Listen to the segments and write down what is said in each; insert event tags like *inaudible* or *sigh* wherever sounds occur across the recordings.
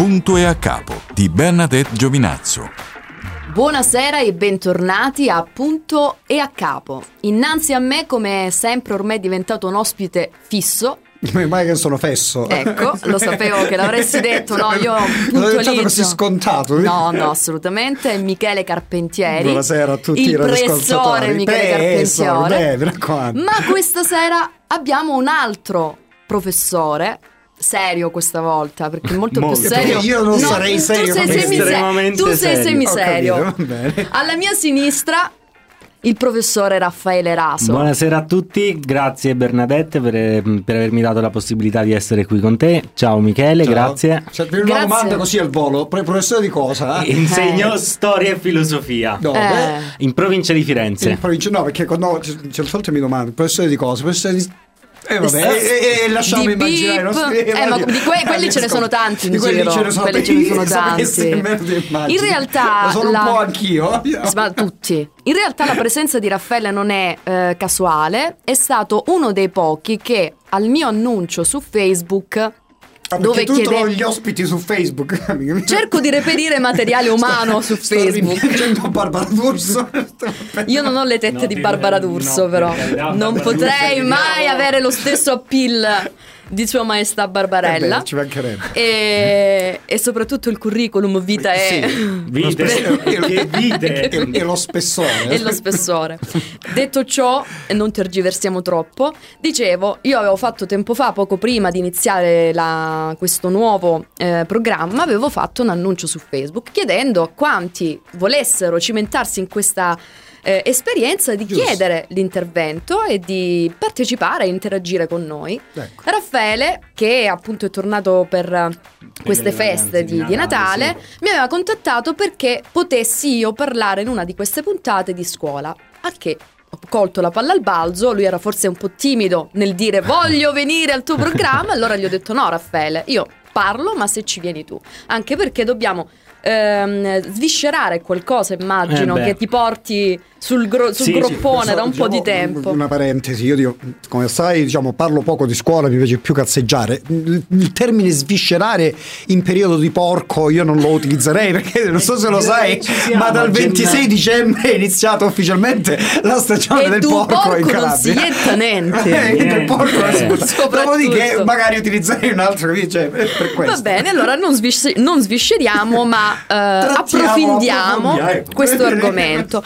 Punto e a capo di Bernadette Giovinazzo. Buonasera e bentornati a Punto e a Capo. Innanzi a me, come sempre, ormai è diventato un ospite fisso. Mai che sono fesso. Ecco, lo *laughs* sapevo che l'avresti detto, no? Io puntualizzo. È così scontato. No, no, assolutamente. Michele Carpentieri. Buonasera a tutti il i professore Michele Preso, Carpentieri. beh, mi raccomando. Ma questa sera abbiamo un altro professore serio questa volta perché è molto, Molto. più serio io non sarei tu serio sei tu sei serio. semiserio capito, va bene. alla mia sinistra il professore Raffaele Raso Buonasera a tutti, grazie Bernadette per, per avermi dato la possibilità di essere qui con te. Ciao Michele, Ciao. grazie. Cioè, per una domanda così al volo, professore di cosa? Eh? Insegno Eh. storia e filosofia Dove? Eh. in provincia di In Firenze. provincia, no, perché quando c'è c'è volte mi domando, professore di cosa? Professore di... Eh vabbè, e, e- e lasciamo Di immaginare i beep. nostri Eh, ma di que- quelli ce ne sono tanti in quelli giro. ce ne sono Quelli ce ne sono tanti. *laughs* In realtà Lo sono la- un po' anch'io. Ma tutti. In realtà la presenza di Raffaele non è eh, casuale, è stato uno dei pochi che al mio annuncio su Facebook Ah, dove tu chiede- trovi gli ospiti su Facebook. *laughs* cerco di reperire materiale umano su Sto Facebook. rimpiangendo Barbara D'Urso. Io non ho le tette No, di Barbara D'Urso, no, però. Non Barbara potrei mai avere lo stesso appeal di Sua Maestà Barbarella. Eh beh, ci mancherebbe. e, e soprattutto il curriculum vita è. Vite, che vite. E, e lo spessore. e lo spessore. Detto ciò, e non tergiversiamo troppo, dicevo, io avevo fatto tempo fa, poco prima di iniziare la- questo nuovo eh, programma, avevo fatto un annuncio su Facebook chiedendo a quanti volessero cimentarsi in questa eh, esperienza di Giusto. chiedere l'intervento e di partecipare e interagire con noi. Ecco. Raffaele, che appunto è tornato per eh, queste feste di, di Natale, Natale, mi aveva contattato perché potessi io parlare in una di queste puntate di scuola. A che ho colto la palla al balzo, lui era forse un po' timido nel dire *laughs* voglio venire al tuo programma, allora gli ho detto no Raffaele, io parlo ma se ci vieni tu, anche perché dobbiamo ehm, sviscerare qualcosa immagino Eh che ti porti sul, gro- sul Sì, sì, groppone da un po' di Diciamo, tempo. Una parentesi, io dico, come sai, diciamo, parlo poco di scuola, mi piace più cazzeggiare. Il, termine sviscerare in periodo di porco io non lo utilizzerei perché non so se lo sai, ma dal a 26 gennaio. dicembre è iniziata ufficialmente la stagione E del porco, porco, in non Calabria. si ietta niente. *laughs* Eh, del porco non si Soprattutto. Dopodiché magari utilizzerei un altro? Cioè, per questo. Va bene, allora non, svis- non svisceriamo, ma eh, Trattiamo, approfondiamo questo argomento.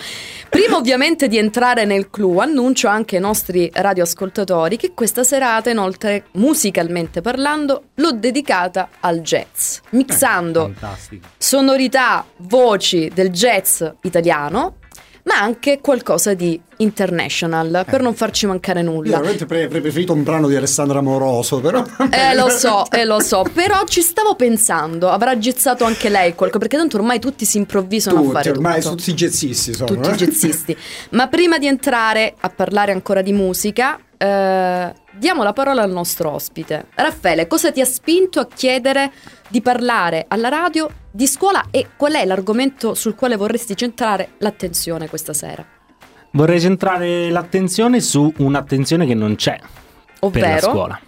Prima ovviamente di entrare nel clou, annuncio anche ai nostri radioascoltatori che questa serata, inoltre musicalmente parlando, l'ho dedicata al jazz, mixando Fantastico. sonorità, voci del jazz italiano, ma anche qualcosa di international, per non farci mancare Io nulla. veramente pre- avrei preferito un brano di Alessandra Moroso, però. Eh lo *laughs* so, eh lo so, però ci stavo pensando, avrà gezzato anche lei qualcosa, perché tanto ormai tutti si improvvisano a Tutti, fare ormai tutto. tutti i jazzisti sono. tutti eh. jazzisti. Ma prima di entrare a parlare ancora di musica, eh, diamo la parola al nostro ospite. Raffaele, cosa ti ha spinto a chiedere di parlare alla radio di scuola e qual è l'argomento sul quale vorresti centrare l'attenzione questa sera? Vorrei centrare l'attenzione su un'attenzione che non c'è per la Ovvero? scuola.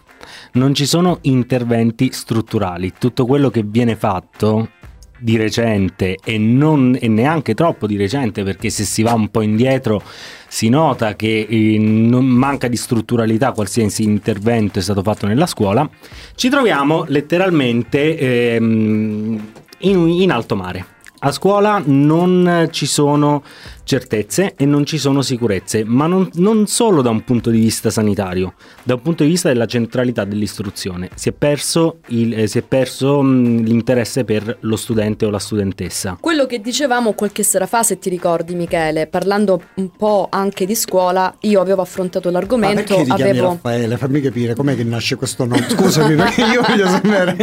Non ci sono interventi strutturali. Tutto quello che viene fatto di recente e, non, e neanche troppo di recente perché se si va un po' indietro si nota che eh, manca di strutturalità qualsiasi intervento è stato fatto nella scuola. Ci troviamo letteralmente ehm, in, in alto mare. A scuola non ci sono certezze e non ci sono sicurezze, ma non, non solo da un punto di vista sanitario, da un punto di vista della centralità dell'istruzione. Si è perso, il- eh, si è perso mh, l'interesse per lo studente o la studentessa. Quello che dicevamo qualche sera fa, se ti ricordi Michele, parlando un po' anche di scuola, io avevo affrontato Ma l'argomento, chiami avevo... Raffaele? Fammi capire com'è che nasce questo nome. Scusami, perché *laughs* io voglio sapere.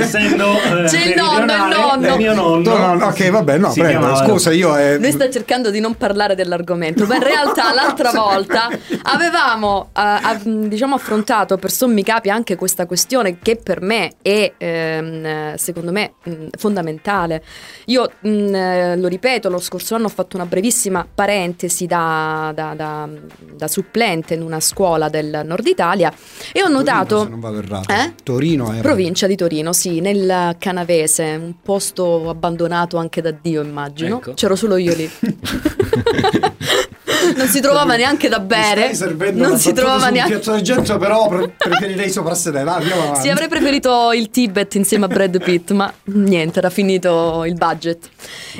Essendo C'è il nonno, il nonno. mio No, no, no, ok, vabbè, no, prego. chiamava- Scusa, io. Eh, Lui sta cercando di non non parlare dell'argomento, ma in realtà *laughs* l'altra volta avevamo eh, av- diciamo affrontato per sommi capi anche questa questione che per me è ehm, secondo me mh, fondamentale. Io mh, eh, lo ripeto, lo scorso anno ho fatto una brevissima parentesi da, da- da- da supplente in una scuola del nord Italia e ho notato... se non vado errato. Eh? Torino era. Provincia di Torino, sì, nel Canavese, un posto abbandonato anche da Dio, immagino. Ecco. C'ero solo io lì. *laughs* *laughs* non si trovava neanche da bere. Non si trovava neanche. piatto d'argento, però pre- preferirei soprassedere. Dai. Sì, avrei preferito il Tibet insieme a Brad Pitt, ma niente, era finito il budget.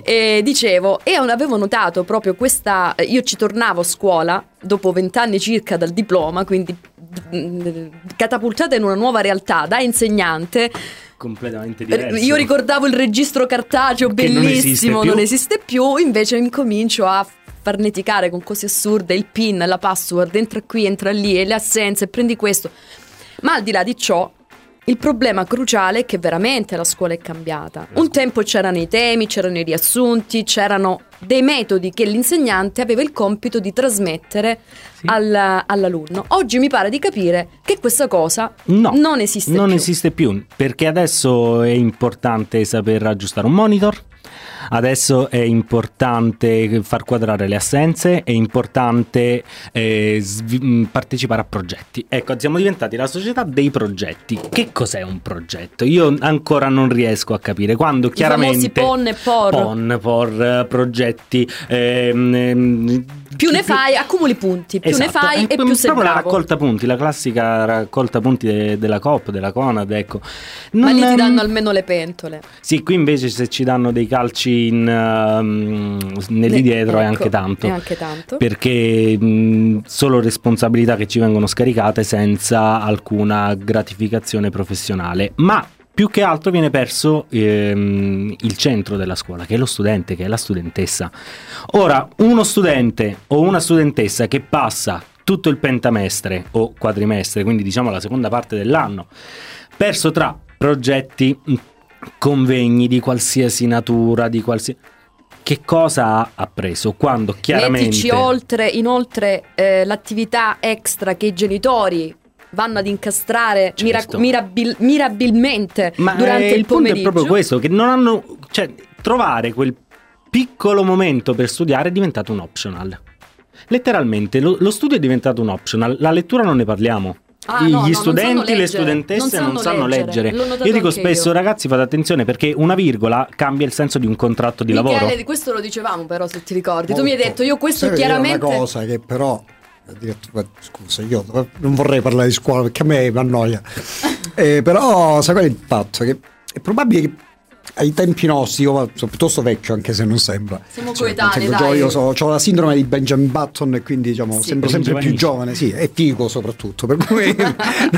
E dicevo, e avevo notato proprio questa. Io ci tornavo a scuola dopo vent'anni circa dal diploma, quindi mm, catapultata in una nuova realtà da insegnante. Completamente Eh, diverso. Io ricordavo il registro cartaceo Che non esiste bellissimo, non esiste più, invece incomincio a farneticare con cose assurde, il PIN, la password, entra qui, entra lì, e le assenze, prendi questo. Ma al di là di ciò, il problema cruciale è che veramente la scuola è cambiata. Un tempo c'erano i temi, c'erano i riassunti, c'erano dei metodi che l'insegnante aveva il compito di trasmettere Sì. al- all'alunno. Oggi mi pare di capire che questa cosa No, non esiste non più. esiste più perché adesso è importante saper aggiustare un monitor. Adesso è importante far quadrare le assenze, è importante eh, svi- mh, partecipare a progetti. Ecco, siamo diventati la società dei progetti. Che cos'è un progetto? Io ancora non riesco a capire. Quando I chiaramente... PON e POR. PON, POR, eh, progetti... ehm, ehm, Più ne fai, accumuli punti. Più ne Esatto, fai è e più sei proprio la bravo. raccolta punti, la classica raccolta punti de- della COP, della Conad, ecco. Ma Non- lì ti danno almeno le pentole. Sì, qui invece se ci danno dei calci in, ehm, nel di dietro è Ecco, anche tanto. È anche tanto. Perché mh, solo responsabilità che ci vengono scaricate senza alcuna gratificazione professionale. Ma più che altro viene perso ehm, il centro della scuola, che è lo studente, che è la studentessa. Ora, uno studente o una studentessa che passa tutto il pentamestre o quadrimestre, quindi diciamo la seconda parte dell'anno, perso tra progetti, convegni di qualsiasi natura, di qualsiasi... Che cosa ha appreso quando chiaramente... Mettici oltre, inoltre eh, l'attività extra che i genitori vanno ad incastrare Certo. mirabil- mirabilmente Ma durante eh, il il punto pomeriggio. è proprio questo, che non hanno... Cioè, trovare quel piccolo momento per studiare è diventato un optional. Letteralmente, lo, lo studio è diventato un optional, la lettura non ne parliamo. Ah, Gli no, non studenti, sanno le leggere, studentesse non sanno, leggere. L'ho notato Io dico spesso, io. ragazzi, fate attenzione perché una virgola cambia il senso di un contratto di Michele, lavoro. di questo lo dicevamo però se ti ricordi. tu mi hai Molto. detto io questo Sai, chiaramente... È una cosa che però. addirittura- Scusa, io non vorrei parlare di scuola perché a me mi annoia. *laughs* Eh, però, sai qual è il fatto? Che è probabile che ai tempi nostri, io sono piuttosto vecchio anche se non sembra. Siamo Cioè, coetanei, dai. Io so, ho la sindrome di Benjamin Button e quindi diciamo, Sì. sembro sempre più giovane, sì, e figo soprattutto. Per cui, *laughs* no,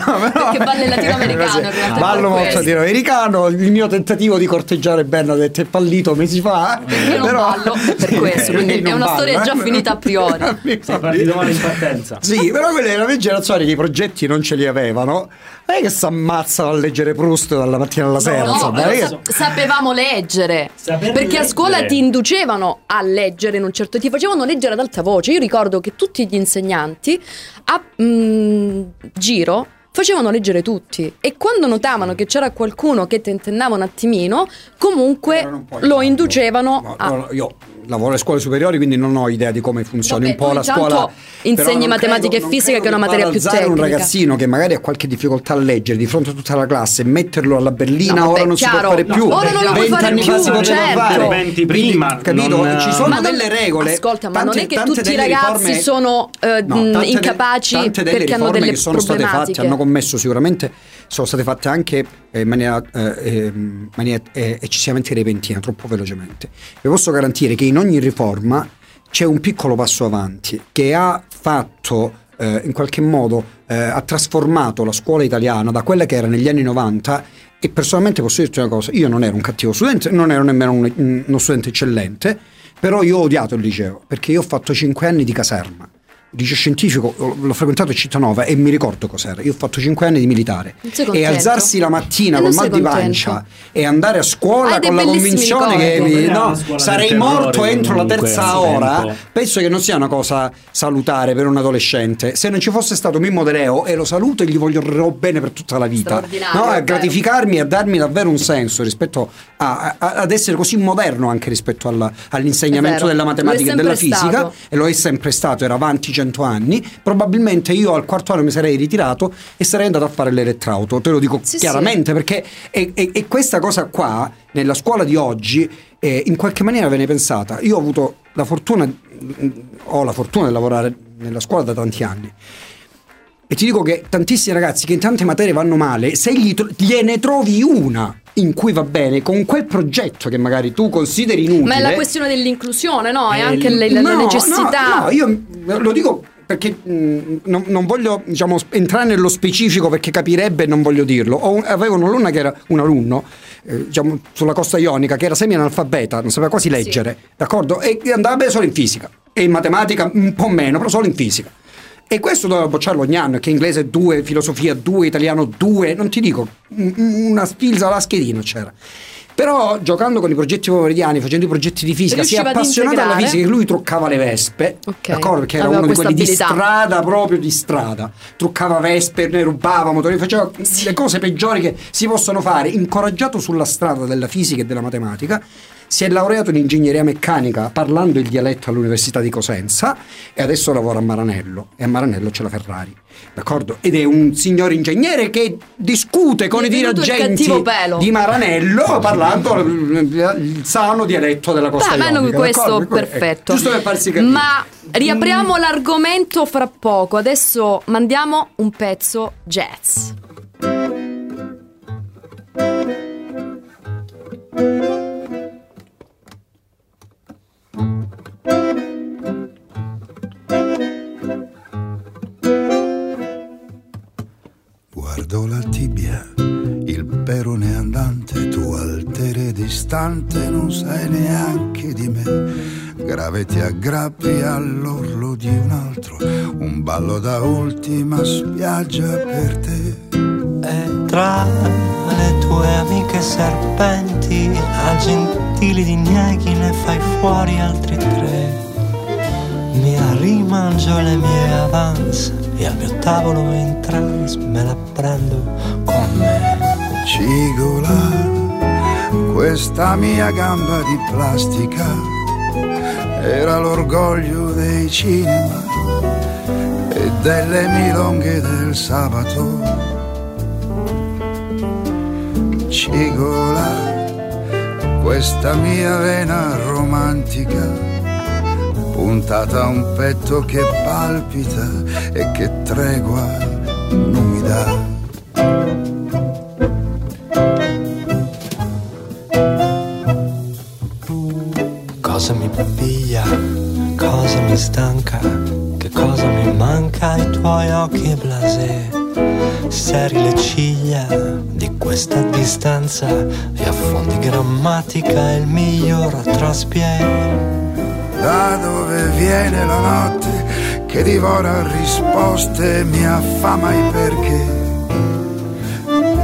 però- Perché ballo in latinoamericano, in realtà, Ballo molto latinoamericano. Il mio tentativo di corteggiare Bernadette è fallito mesi fa. Perché io non *laughs* però- ballo per questo, quindi è una balla, storia già eh. finita a priori. *laughs* Sei partito male in partenza. Sì, però quella era una generazione che i progetti non ce li avevano. Non è che si ammazzano a leggere Proust dalla mattina alla sera. No, insomma, però non è che- sa- sapevamo leggere. Saper perché a scuola leggere. ti inducevano a leggere in un certo ti facevano leggere ad alta voce. Io ricordo che tutti gli insegnanti a mm, giro facevano leggere tutti e quando notavano che c'era qualcuno che tentennava un attimino, comunque un lo inducevano No, a no, io lavoro alle scuole superiori, quindi non ho idea di come funzioni Vabbè, un po' la scuola. insegni non matematica credo- e non fisica, che è una materia più alzare un tecnica. ragazzino che magari ha qualche difficoltà a leggere di fronte a tutta la classe, metterlo alla berlina, No, vabbè, ora non si chiaro. può fare No, più. ora non lo puoi fare Vent'anni più, fa si certo. fare. Interventi prima, Quindi, capito? non- Ci sono Ma non- delle regole. Ascolta, ma non tante- è che tutti i ragazzi riforme- sono eh, No, incapaci tante delle perché hanno delle che sono state fatte hanno commesso sicuramente sono state fatte anche eh, in maniera, eh, eh, in maniera, eh, eccessivamente repentina, troppo velocemente. Vi posso garantire che in ogni riforma c'è un piccolo passo avanti che ha fatto in qualche modo eh, ha trasformato la scuola italiana da quella che era negli anni 90 e personalmente posso dirti una cosa, io non ero un cattivo studente, non ero nemmeno un- uno studente eccellente, però io ho odiato il liceo perché io ho fatto 5 anni di caserma. Liceo scientifico, l'ho frequentato a Cittadinova e mi ricordo cos'era. Io ho fatto 5 anni di militare. E alzarsi la mattina E col non mal sei di pancia e andare a scuola Hai dei con la convinzione che Era no, sarei morto entro la terza ora, tempo. penso che non sia una cosa salutare per un adolescente. Se non ci fosse stato Mimmo De Leo, e lo saluto e gli voglio bene per tutta la vita, no, a gratificarmi e a darmi davvero un senso rispetto a, a- ad essere così moderno anche rispetto alla- all'insegnamento della matematica e della sempre fisica stato. e lo è sempre stato, era avanti cento anni. Probabilmente io al quarto anno mi sarei ritirato e sarei andato a fare l'elettrauto, te lo dico Sì, chiaramente perché e, e- e questa cosa qua nella scuola di oggi eh, in qualche maniera viene pensata. Io ho avuto la fortuna, ho la fortuna di lavorare nella scuola da tanti anni. E ti dico che tantissimi ragazzi che in tante materie vanno male, se gli gliene trovi una in cui va bene, con quel progetto che magari tu consideri inutile. Ma è la questione dell'inclusione, no? È Eh, anche le, le- no, la necessità. No, no, io lo dico perché mh, non, non voglio diciamo, entrare nello specifico perché capirebbe e non voglio dirlo. Un- avevo un'alunna che era un alunno eh, diciamo, sulla costa ionica che era semi-analfabeta, non sapeva quasi leggere, d'accordo? E andava bene solo in fisica e in matematica un po' meno, però solo in fisica. E questo doveva bocciarlo ogni anno, che inglese 2, filosofia 2, italiano 2, non ti dico, un- una sfilza alla schedina c'era. Però giocando con i progetti pomeridiani, facendo i progetti di fisica, si è Riusciva appassionato alla fisica, che lui truccava le vespe, Ok, d'accordo? Perché era aveva uno di quelli di abilità. strada, proprio di strada. Truccava vespe, ne rubava motori, faceva le cose peggiori che si possono fare. Incoraggiato sulla strada della fisica e della matematica, si è laureato in ingegneria meccanica parlando il dialetto all'Università di Cosenza e adesso lavora a Maranello e a Maranello c'è la Ferrari, d'accordo? Ed è un signor ingegnere che discute con i dirigenti di Maranello parlando il, il sano dialetto della costa Beh, ma non ionica, questo d'accordo? Ecco, perfetto. Giusto per farsi capire. Ma riapriamo l'argomento fra poco. Adesso mandiamo un pezzo jazz. Guardo la tibia, il perone andante, tu altere distante non sai neanche di me. Grave ti aggrappi all'orlo di un altro, un ballo da ultima spiaggia per te. E tra le tue amiche serpenti, a gentili dinieghi ne fai fuori altri tre. Mi rimangio le mie avance e al mio tavolo in trance me la prendo con me. Cigola, questa mia gamba di plastica era l'orgoglio dei cinema e delle milonghe del sabato. Cigola, questa mia vena romantica puntata a un petto che palpita e che tregua non mi dà. Cosa mi piglia, cosa mi stanca, che cosa mi manca ai tuoi occhi blasé. Seri le ciglia di questa distanza e affondi grammatica il miglior traspiego. Da dove viene la notte che divora risposte e mi affama i perché.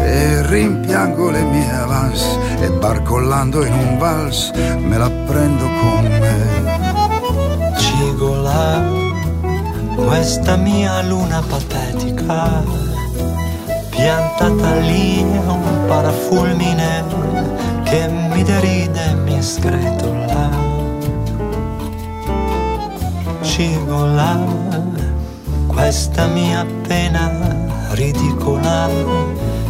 E rimpiango le mie avance e barcollando in un vals me la prendo con me. Cigola, questa mia luna patetica, piantata lì a un parafulmine che mi deride e mi sgretola. Cigola, questa mia pena ridicola,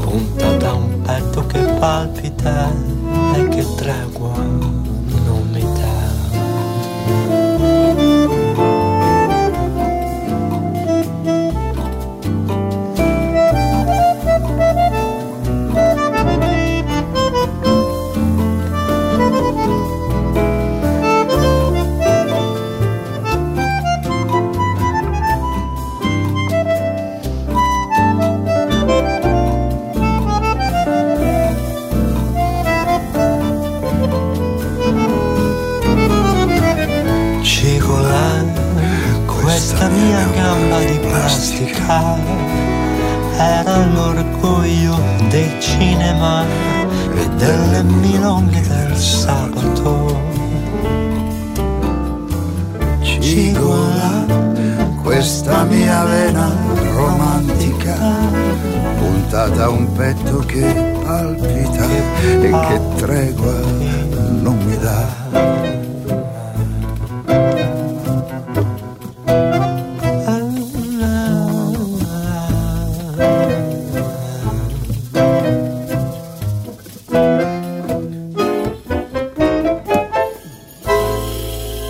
puntata a un petto che palpita e che tregua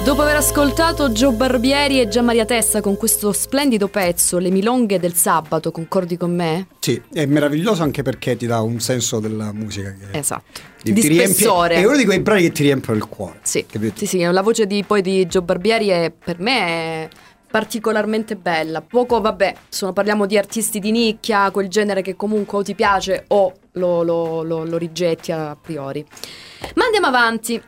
Dopo aver ascoltato Gio Barbieri e Gianmaria Tessa con questo splendido pezzo, Le milonghe del sabato, concordi con me? Sì, è meraviglioso anche perché ti dà un senso della musica che Esatto. ti, Di ti riempie-. È uno di quei brani che ti riempiono il cuore. Sì, capito? sì, sì, la voce di, poi di Gio Barbieri è, per me è particolarmente bella. Poco, vabbè, sono- parliamo di artisti di nicchia, quel genere che comunque o ti piace o lo, lo- lo- lo rigetti a priori. Ma andiamo avanti.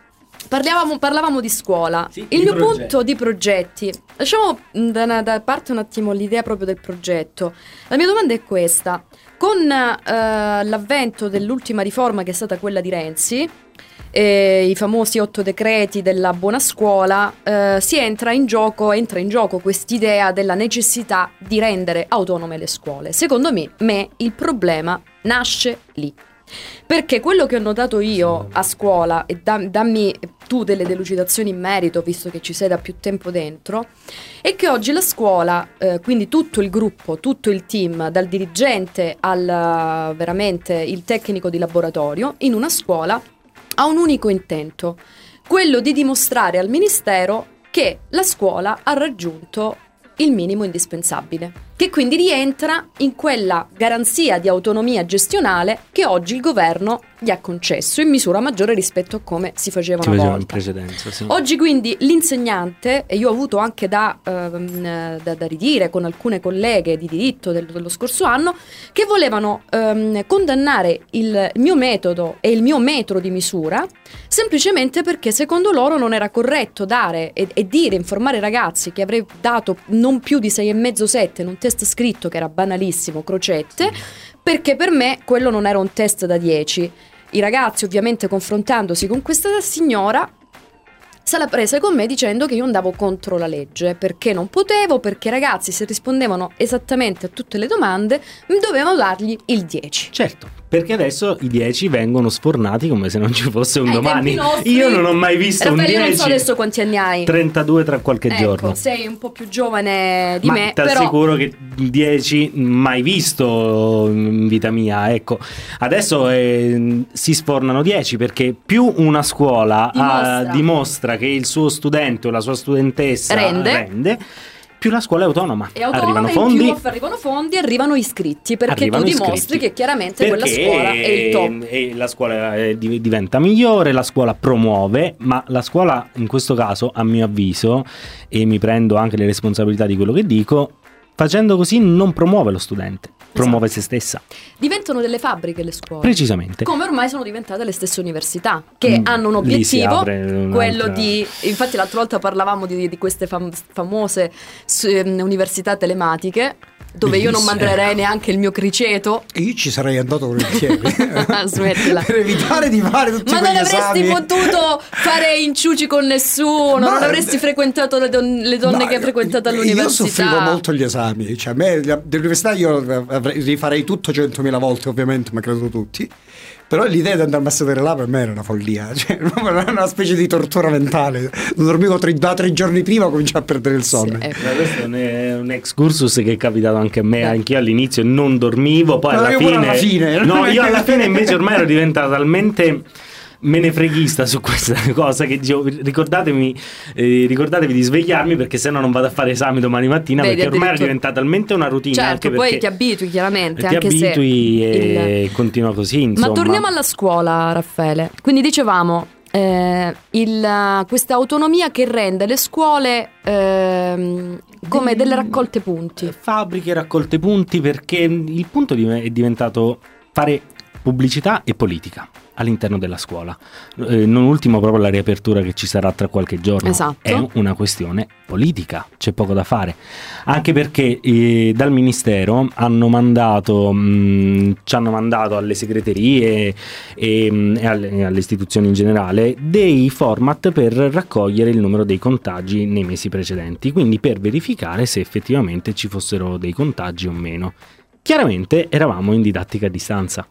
Parlavamo, parlavamo di scuola. Sì, Il di mio progetti. punto di progetti. Lasciamo mh, da, da parte un attimo l'idea proprio del progetto. La mia domanda è questa. Con eh, l'avvento dell'ultima riforma che è stata quella di Renzi, eh, i famosi otto decreti della buona scuola, eh, si entra in gioco, entra in gioco quest'idea della necessità di rendere autonome le scuole. Secondo me, me il problema nasce lì. Perché quello che ho notato io a scuola, e da- dammi tu delle delucidazioni in merito, visto che ci sei da più tempo dentro, è che oggi la scuola, eh, quindi tutto il gruppo, tutto il team, dal dirigente al eh, veramente il tecnico di laboratorio, in una scuola ha un unico intento, quello di dimostrare al Ministero che la scuola ha raggiunto il minimo indispensabile, che quindi rientra in quella garanzia di autonomia gestionale che oggi il governo gli ha concesso in misura maggiore rispetto a come si faceva Si una faceva in volta. precedenza, sì. Oggi quindi l'insegnante, e io ho avuto anche da, ehm, eh, da- da ridire con alcune colleghe di diritto del- dello scorso anno, che volevano ehm, condannare il mio metodo e il mio metro di misura semplicemente perché secondo loro non era corretto dare e, e dire, informare i ragazzi che avrei dato non più di 6,5-7 in un test scritto che era banalissimo, crocette, perché per me quello non era un test da 10. I ragazzi, ovviamente, confrontandosi con questa signora, se la prese con me dicendo che io andavo contro la legge perché non potevo, perché i ragazzi se rispondevano esattamente a tutte le domande dovevano dargli il 10. Certo, perché adesso i 10 vengono sfornati come se non ci fosse un Ai domani. Io non ho mai visto un Raffaele, 10. io non so adesso quanti anni hai. 32 tra qualche ecco, giorno. sei un po' più giovane di Ma me, ti però assicuro che 10 mai visto in vita mia. Ecco, adesso eh, si sfornano 10 perché più una scuola Dimostra. ah, dimostra che il suo studente o la sua studentessa Rende. Più la scuola è autonoma. è autonoma, Arrivano fondi. più arrivano fondi, arrivano iscritti perché Arrivano tu dimostri iscritti. che chiaramente quella Perché, scuola è il top. eh, la scuola eh, div- diventa migliore, la scuola promuove, ma la scuola in questo caso, a mio avviso, e mi prendo anche le responsabilità di quello che dico, facendo così non promuove lo studente, promuove se stessa. Diventano delle fabbriche le scuole. Precisamente. Come ormai sono diventate le stesse università, che Mm, hanno un obiettivo, quello di... Infatti l'altra volta parlavamo di, di queste fam- famose ehm, università telematiche, dove io non manderei neanche il mio criceto. Io ci sarei andato volentieri. *laughs* Smettila. per evitare di fare tutti Ma non avresti esami. potuto fare inciuci con nessuno, Ma- non avresti frequentato le, don- le donne No, che hai frequentato Io all'università. soffrivo molto gli esami, cioè a me dell'università io avrei- rifarei tutto 100.000 volte ovviamente, ma credo tutti. Però l'idea di andarmi a sedere là per me era una follia, *laughs* cioè una specie di tortura mentale. Non dormivo tre, da tre giorni prima cominciavo a perdere il sonno. Sì, ecco. Ma questo è un, è un excursus che è capitato anche a me, Eh. anch'io all'inizio non dormivo, poi alla fine, alla fine. No, *laughs* io alla fine invece ormai ero diventato talmente menefreghista su questa *laughs* cosa che dicevo ricordatemi eh, ricordatevi di svegliarmi perché se no non vado a fare esami domani mattina Vedi, perché ormai addirittura- diventata talmente una routine Certo, poi ti abitui chiaramente, ti abitui e il- continua così insomma Ma torniamo alla scuola, Raffaele. Quindi dicevamo, eh, il- questa autonomia che rende le scuole ehm, come delle raccolte punti. fabbriche raccolte punti perché il punto di- è diventato fare pubblicità e politica all'interno della scuola. Eh, non ultimo proprio la riapertura che ci sarà tra qualche giorno. Esatto. È una questione politica, c'è poco da fare. Anche perché eh, dal Ministero hanno mandato, mh, ci hanno mandato alle segreterie e, mh, e alle, e alle istituzioni in generale dei format per raccogliere il numero dei contagi nei mesi precedenti, quindi per verificare se effettivamente ci fossero dei contagi o meno. Chiaramente eravamo in didattica a distanza.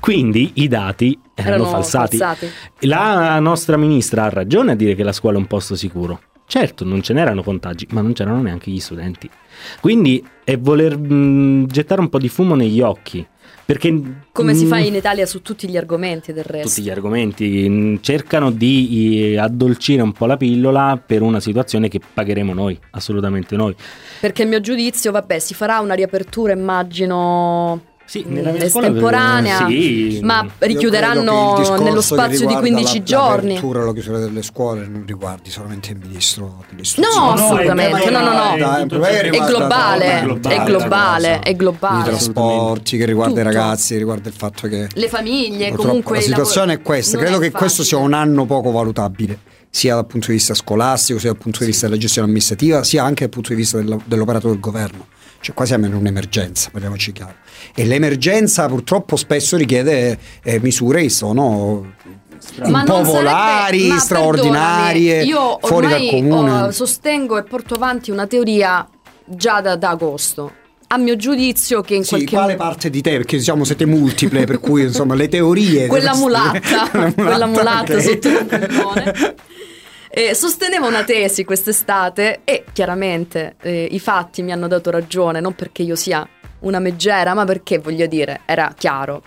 Quindi i dati erano, Erano falsati. falsati. La nostra ministra ha ragione a dire che la scuola è un posto sicuro. Certo, non ce n'erano contagi, ma non c'erano neanche gli studenti. Quindi è voler mh, gettare un po' di fumo negli occhi. Perché Come si mh, fa in Italia su tutti gli argomenti del resto. tutti gli argomenti mh, cercano di eh, addolcire un po' la pillola per una situazione che pagheremo noi, assolutamente noi. Perché il mio giudizio, vabbè, si farà una riapertura, immagino. Sì, mm, nella mia scuola, estemporanea, sì. ma richiuderanno nello spazio di riguarda 15 la- giorni. La chiusura delle scuole non riguardi solamente il ministro dell'istruzione. No, no, assolutamente, no, no, no. È me È globale, è globale, globale, I globale. trasporti, che riguarda i Tutto. ragazzi, riguarda il fatto che Le famiglie, comunque. la situazione lavoro- è questa. Credo è che questo sia un anno poco valutabile, sia dal punto di vista scolastico, sia dal punto di vista della gestione amministrativa, sia anche dal punto di vista dell'operato del governo. Cioè, qua siamo in un'emergenza, parliamoci chiaro. E l'emergenza purtroppo spesso richiede eh, misure che sono impopolari, straordinarie, Io fuori dal comune. oh, sostengo e porto avanti una teoria già da, da agosto. A mio giudizio, che in Sì, qualche quale parte di te? Perché diciamo siete multiple, per cui insomma le teorie. *laughs* quella devono- mulatta, *laughs* quella mulatta ok. sotto il pallone. Eh, sosteneva una tesi quest'estate e chiaramente eh, i fatti mi hanno dato ragione, non perché io sia una meggera, ma perché voglio dire, era chiaro.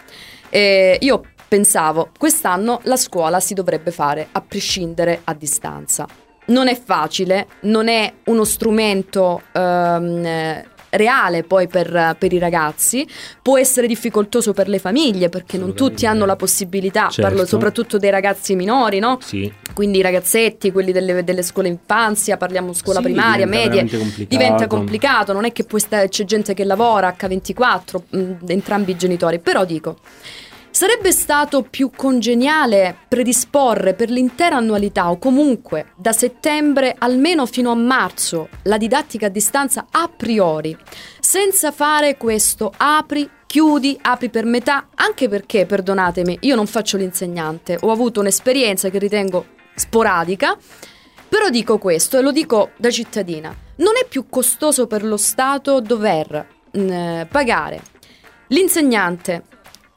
Eh, io pensavo, quest'anno la scuola si dovrebbe fare a prescindere a distanza. Non è facile, non è uno strumento ehm, eh, reale poi per, per i ragazzi, può essere difficoltoso per le famiglie perché non tutti hanno la possibilità, Certo. parlo soprattutto dei ragazzi minori, no? Sì. Quindi i ragazzetti, quelli delle, delle scuole infanzia, parliamo scuola Sì, primaria, veramente complicato. diventa complicato, non è che sta- c'è gente che lavora H24, mh, entrambi i genitori, però dico, sarebbe stato più congeniale predisporre per l'intera annualità o comunque da settembre almeno fino a marzo la didattica a distanza a priori, senza fare questo apri, chiudi, apri per metà, anche perché, perdonatemi, io non faccio l'insegnante, ho avuto un'esperienza che ritengo sporadica, però dico questo e lo dico da cittadina. Non è più costoso per lo Stato dover mh, pagare l'insegnante,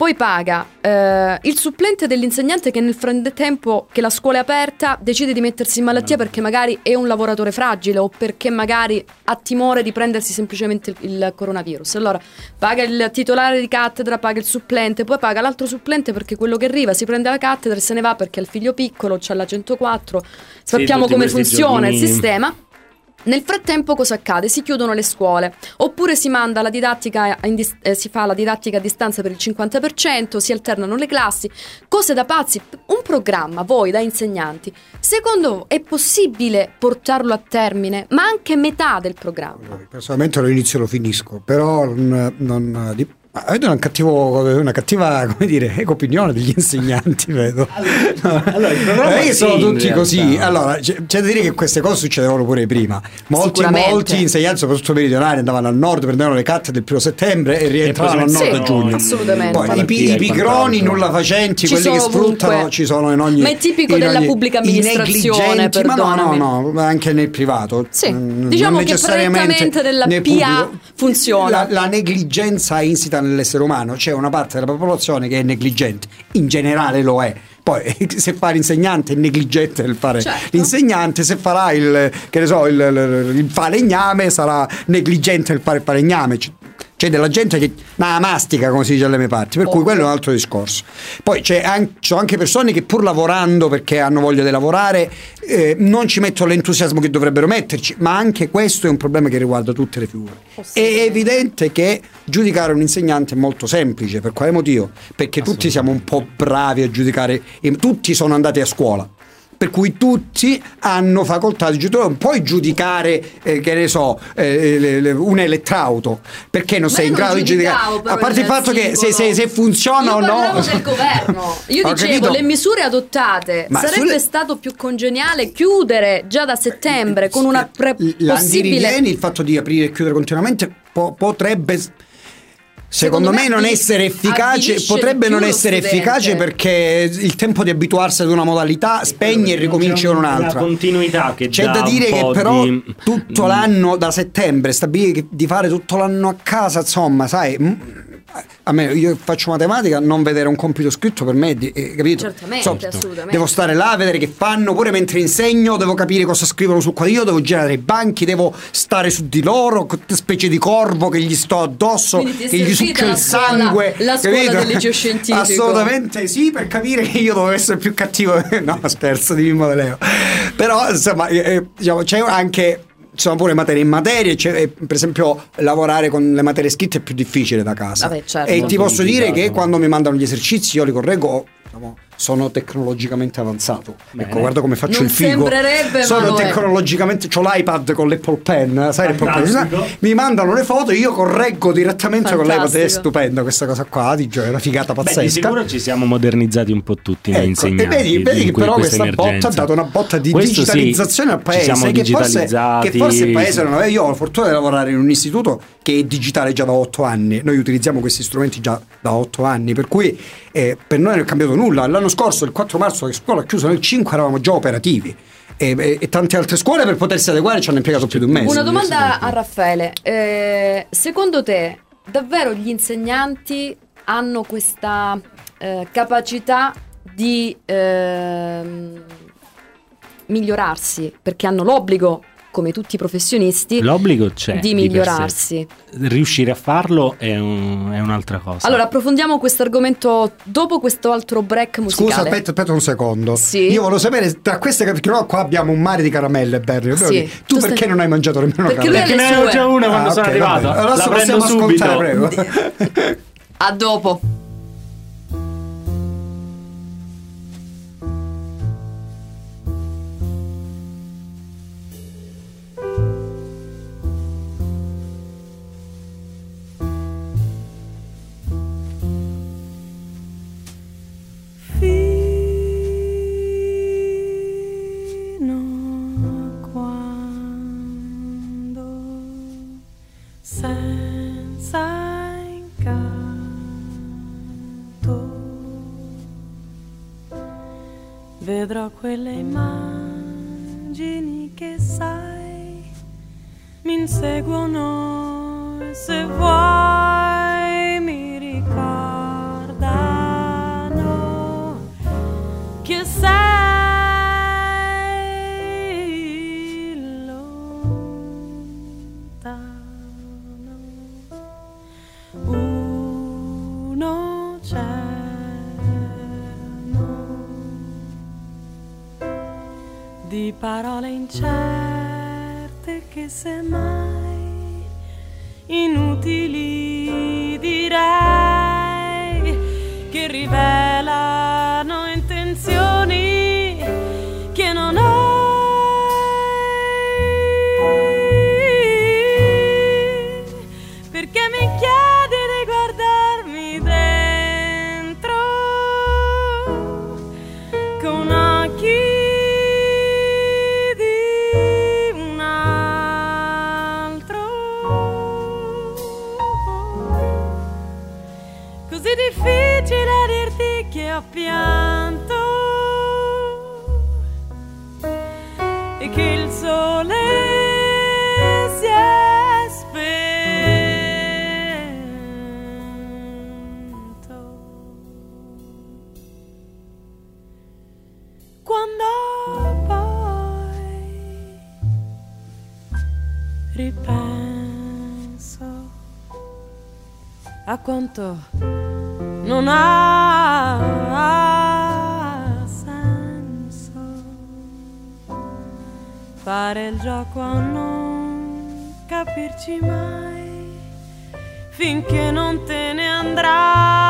poi paga eh, il supplente dell'insegnante che nel frattempo che la scuola è aperta decide di mettersi in malattia perché magari è un lavoratore fragile o perché magari ha timore di prendersi semplicemente il, il coronavirus. Allora paga il titolare di cattedra, paga il supplente, poi paga l'altro supplente perché quello che arriva si prende la cattedra e se ne va perché ha il figlio piccolo, c'ha la 104, sappiamo tutti come funziona il giorni- sistema. Nel frattempo cosa accade? Si chiudono le scuole oppure si manda la didattica in dis- eh, si fa la didattica a distanza per il 50%, si alternano le classi, cose da pazzi. Un programma, voi da insegnanti, secondo voi è possibile portarlo a termine, ma anche metà del programma? Personalmente lo inizio e lo finisco, però non, non- avete un cattivo- una cattiva come dire, eco opinione degli *laughs* insegnanti, vedo. allora, Non è che sono sì, tutti realtà. così. Allora, c'è, c'è da dire che queste cose succedevano pure prima. Molti, molti insegnanti, soprattutto meridionali, andavano al nord, prendevano le cattedre il primo settembre e rientravano al poi nord Sì, a giugno. assolutamente. Poi i, i pigroni, nulla facenti, Ci quelli che sfruttano, ovunque. ci sono in ogni. Ma è tipico in della ogni- pubblica amministrazione, ma no, no, no, anche nel privato. Sì, Mm, diciamo non che necessariamente prettamente della PA pubblico. funziona. La, la negligenza è nell'essere umano, c'è una parte della popolazione che è negligente, in generale lo è. Poi *laughs* se fa l'insegnante è negligente nel fare Certo. l'insegnante, se farà il, che ne so, il, il- il falegname sarà negligente nel fare il falegname. C'è della gente che ma mastica, come si dice alle mie parti, per cui Ovvio. quello è un altro discorso. Poi c'è an- ci sono anche persone che pur lavorando perché hanno voglia di lavorare eh, non ci mettono l'entusiasmo che dovrebbero metterci, ma anche questo è un problema che riguarda tutte le figure. È evidente che giudicare un insegnante è molto semplice, per quale motivo? Perché tutti siamo un po' bravi a giudicare, tutti sono andati a scuola. Per cui tutti hanno facoltà di giudicare. Non puoi giudicare, eh, che ne so, eh, le- le- un elettrauto perché non Ma sei in non grado di giudicare. A parte il fatto che se, se- se funziona Io o no. del governo. Io *laughs* dicevo, capito. le misure adottate. Ma sarebbe sulle- stato più congeniale chiudere già da settembre con una pre- La possibile... Il fatto di aprire e chiudere continuamente po- potrebbe Secondo, Secondo me, me non essere efficace, potrebbe non essere studente. efficace perché il tempo di abituarsi ad una modalità spegne e ricominci con un'altra. La continuità che C'è da dire che però di- tutto Mm. l'anno da settembre stabilire che- di fare tutto l'anno a casa, insomma, sai, a me io faccio matematica, non vedere un compito scritto per me, eh, capito? Certamente, assolutamente. Devo stare là a vedere che fanno, pure mentre insegno, devo capire cosa scrivono sul quaderno, devo girare i banchi, devo stare su di loro, specie di corvo che gli sto addosso, che gli la il scuola- sangue. la scuola capito? del liceo scientifico. Assolutamente sì, per capire che io dovevo essere più cattivo. *laughs* no, scherzo di Mimmo De Leo. Però, insomma, eh, eh, diciamo, c'è anche. Ci sono pure materie in materie, cioè, eh, per esempio lavorare con le materie scritte è più difficile da casa. Vabbè, certo. E ti posso dire che quando mi mandano gli esercizi io li correggo, diciamo, sono tecnologicamente avanzato. Bene. Ecco, guarda come faccio Non il figo. sono lo è. tecnologicamente, ho l'iPad con l'Apple Pen, sai l'Apple Pen? Fantastico. Mi mandano le foto, io correggo direttamente con l'iPad, è Fantastico. stupendo questa cosa qua, è una figata Beh, pazzesca. di sicuro ci siamo modernizzati un po' tutti noi Ecco, insegnanti. e vedi, vedi che però questa emergenza. botta ha dato una botta di Questo sì, digitalizzazione al ci paese siamo che forse, che forse il paese non aveva. Io ho la fortuna di lavorare in un istituto che è digitale già da otto anni. Noi utilizziamo questi strumenti già da otto anni, per cui eh, per noi non è cambiato nulla. L'anno scorso, il 4 marzo, che scuola ha chiuso, il 5 eravamo già operativi. E, e- e tante altre scuole per potersi adeguare ci hanno impiegato più di un mese. Una domanda a Raffaele. Eh, secondo te, davvero gli insegnanti hanno questa eh, capacità di ehm, migliorarsi? Perché hanno l'obbligo, come tutti i professionisti, L'obbligo c'è. di migliorarsi. Riuscire a farlo è, un- è un'altra cosa. Allora, approfondiamo questo argomento dopo questo altro break musicale. Scusa, aspetta, aspetta un secondo. Sì. Io volevo sapere, tra queste no, qua abbiamo un mare di caramelle, Berry. Sì. Tu Tu perché stai- non hai mangiato nemmeno Perché caramelle? ha Perché ne ho sue. già una quando Ah, sono ok, arrivato. Allora La possiamo subito. ascoltare, prego. *laughs* A dopo. Quelle immagini che sai mi inseguono se vuoi parole incerte che semmai inutili direi che rivelano quanto non ha senso fare il gioco a non capirci mai finché non te ne andrai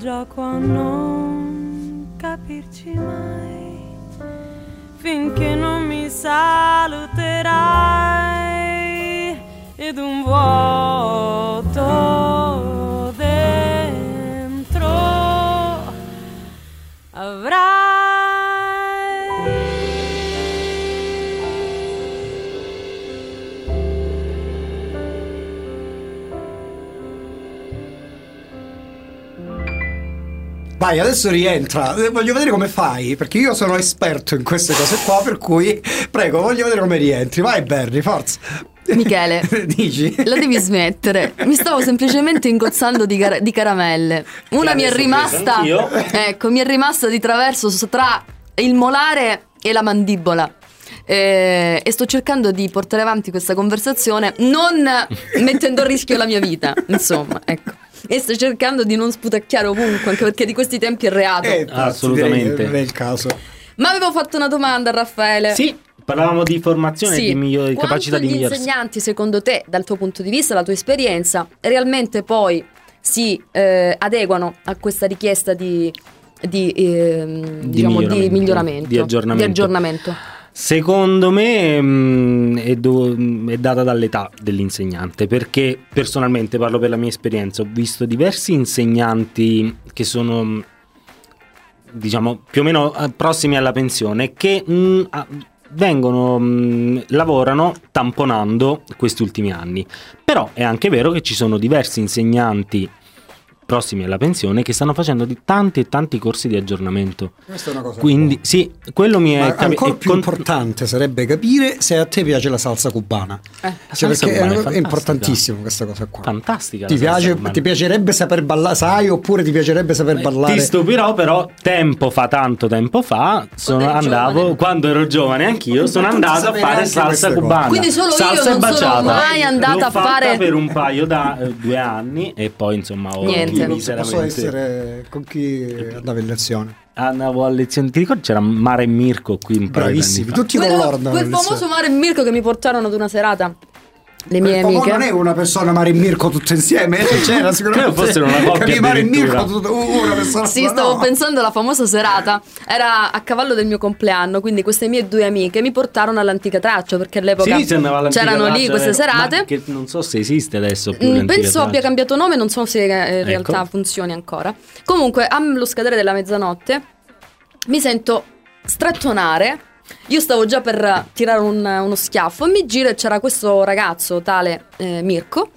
fare Vai, adesso rientra. Eh, Voglio vedere come fai, perché io sono esperto in queste cose qua, per cui prego, voglio vedere come rientri. Vai, Berry, forza. Michele, *laughs* Dici? la devi smettere. Mi stavo semplicemente ingozzando di, cara- di caramelle. Una mi è rimasta. Ecco, mi è rimasta di traverso tra il molare e la mandibola. Eh, e sto cercando di portare avanti questa conversazione non mettendo a rischio la mia vita, insomma, ecco. E sto cercando di non sputacchiare ovunque, anche perché di questi tempi è reato. Eh, Assolutamente. direi che Non è il caso. Ma avevo fatto una domanda a Raffaele. Sì, parlavamo di formazione e Sì. di, miglior- di Quanto capacità di gli migliorarsi. insegnanti, secondo te, dal tuo punto di vista, la tua esperienza, realmente poi si eh, adeguano a questa richiesta di, di, diciamo, di miglioramento, miglioramento, di aggiornamento. di aggiornamento? Secondo me mh, è, do- è data dall'età dell'insegnante, perché personalmente parlo per la mia esperienza, ho visto diversi insegnanti che sono mh, diciamo più o meno eh, prossimi alla pensione che mh, ah, vengono mh, lavorano tamponando questi ultimi anni. Però è anche vero che ci sono diversi insegnanti prossimi alla pensione che stanno facendo di tanti e tanti corsi di aggiornamento. Questa è una cosa. Quindi sì, quello mi è Ma capi- ancora più con- importante sarebbe capire se a te piace la salsa cubana. Eh. Cioè, salsa cubana è è fantastica. importantissima questa cosa qua. fantastica. Ti, la piace, ti piacerebbe saper ballare, sai, oppure ti piacerebbe saper ballare? Ti stupirò, però tempo fa, tanto tempo fa, sono eri andavo, giovane. quando ero giovane anch'io, sono andato a fare salsa cubana. Quindi solo io salsa non e sono baciata. mai andata L'ho a fare- per un paio da eh, due anni e poi insomma ho Niente. Chi- Posso miseramente- essere con chi andava in lezione? andavo a lezione. Ti ricordi c'era Mare e Mirko qui anni Bravissimi, tutti con loro quel in famoso mare e Mirko che mi portarono ad una serata. Le mie Quel amiche. non è una persona Mare e Mirko tutte insieme, eh, c'era sicuramente. Credo fossero una *laughs* coppia Mare e. Mirko, tut- una persona Sì, no. stavo pensando alla famosa serata. Era a cavallo del mio compleanno, quindi queste mie due amiche mi portarono all'antica traccia perché all'epoca Sì, c'erano lì traccia, queste vero? serate. Ma che non so se esiste adesso Mm, penso abbia traccia. cambiato nome, non so se eh, in realtà Ecco. funzioni ancora. Comunque, allo scadere della mezzanotte mi sento strattonare. Io stavo già per tirare un- uno schiaffo e mi giro e c'era questo ragazzo, tale eh, Mirko,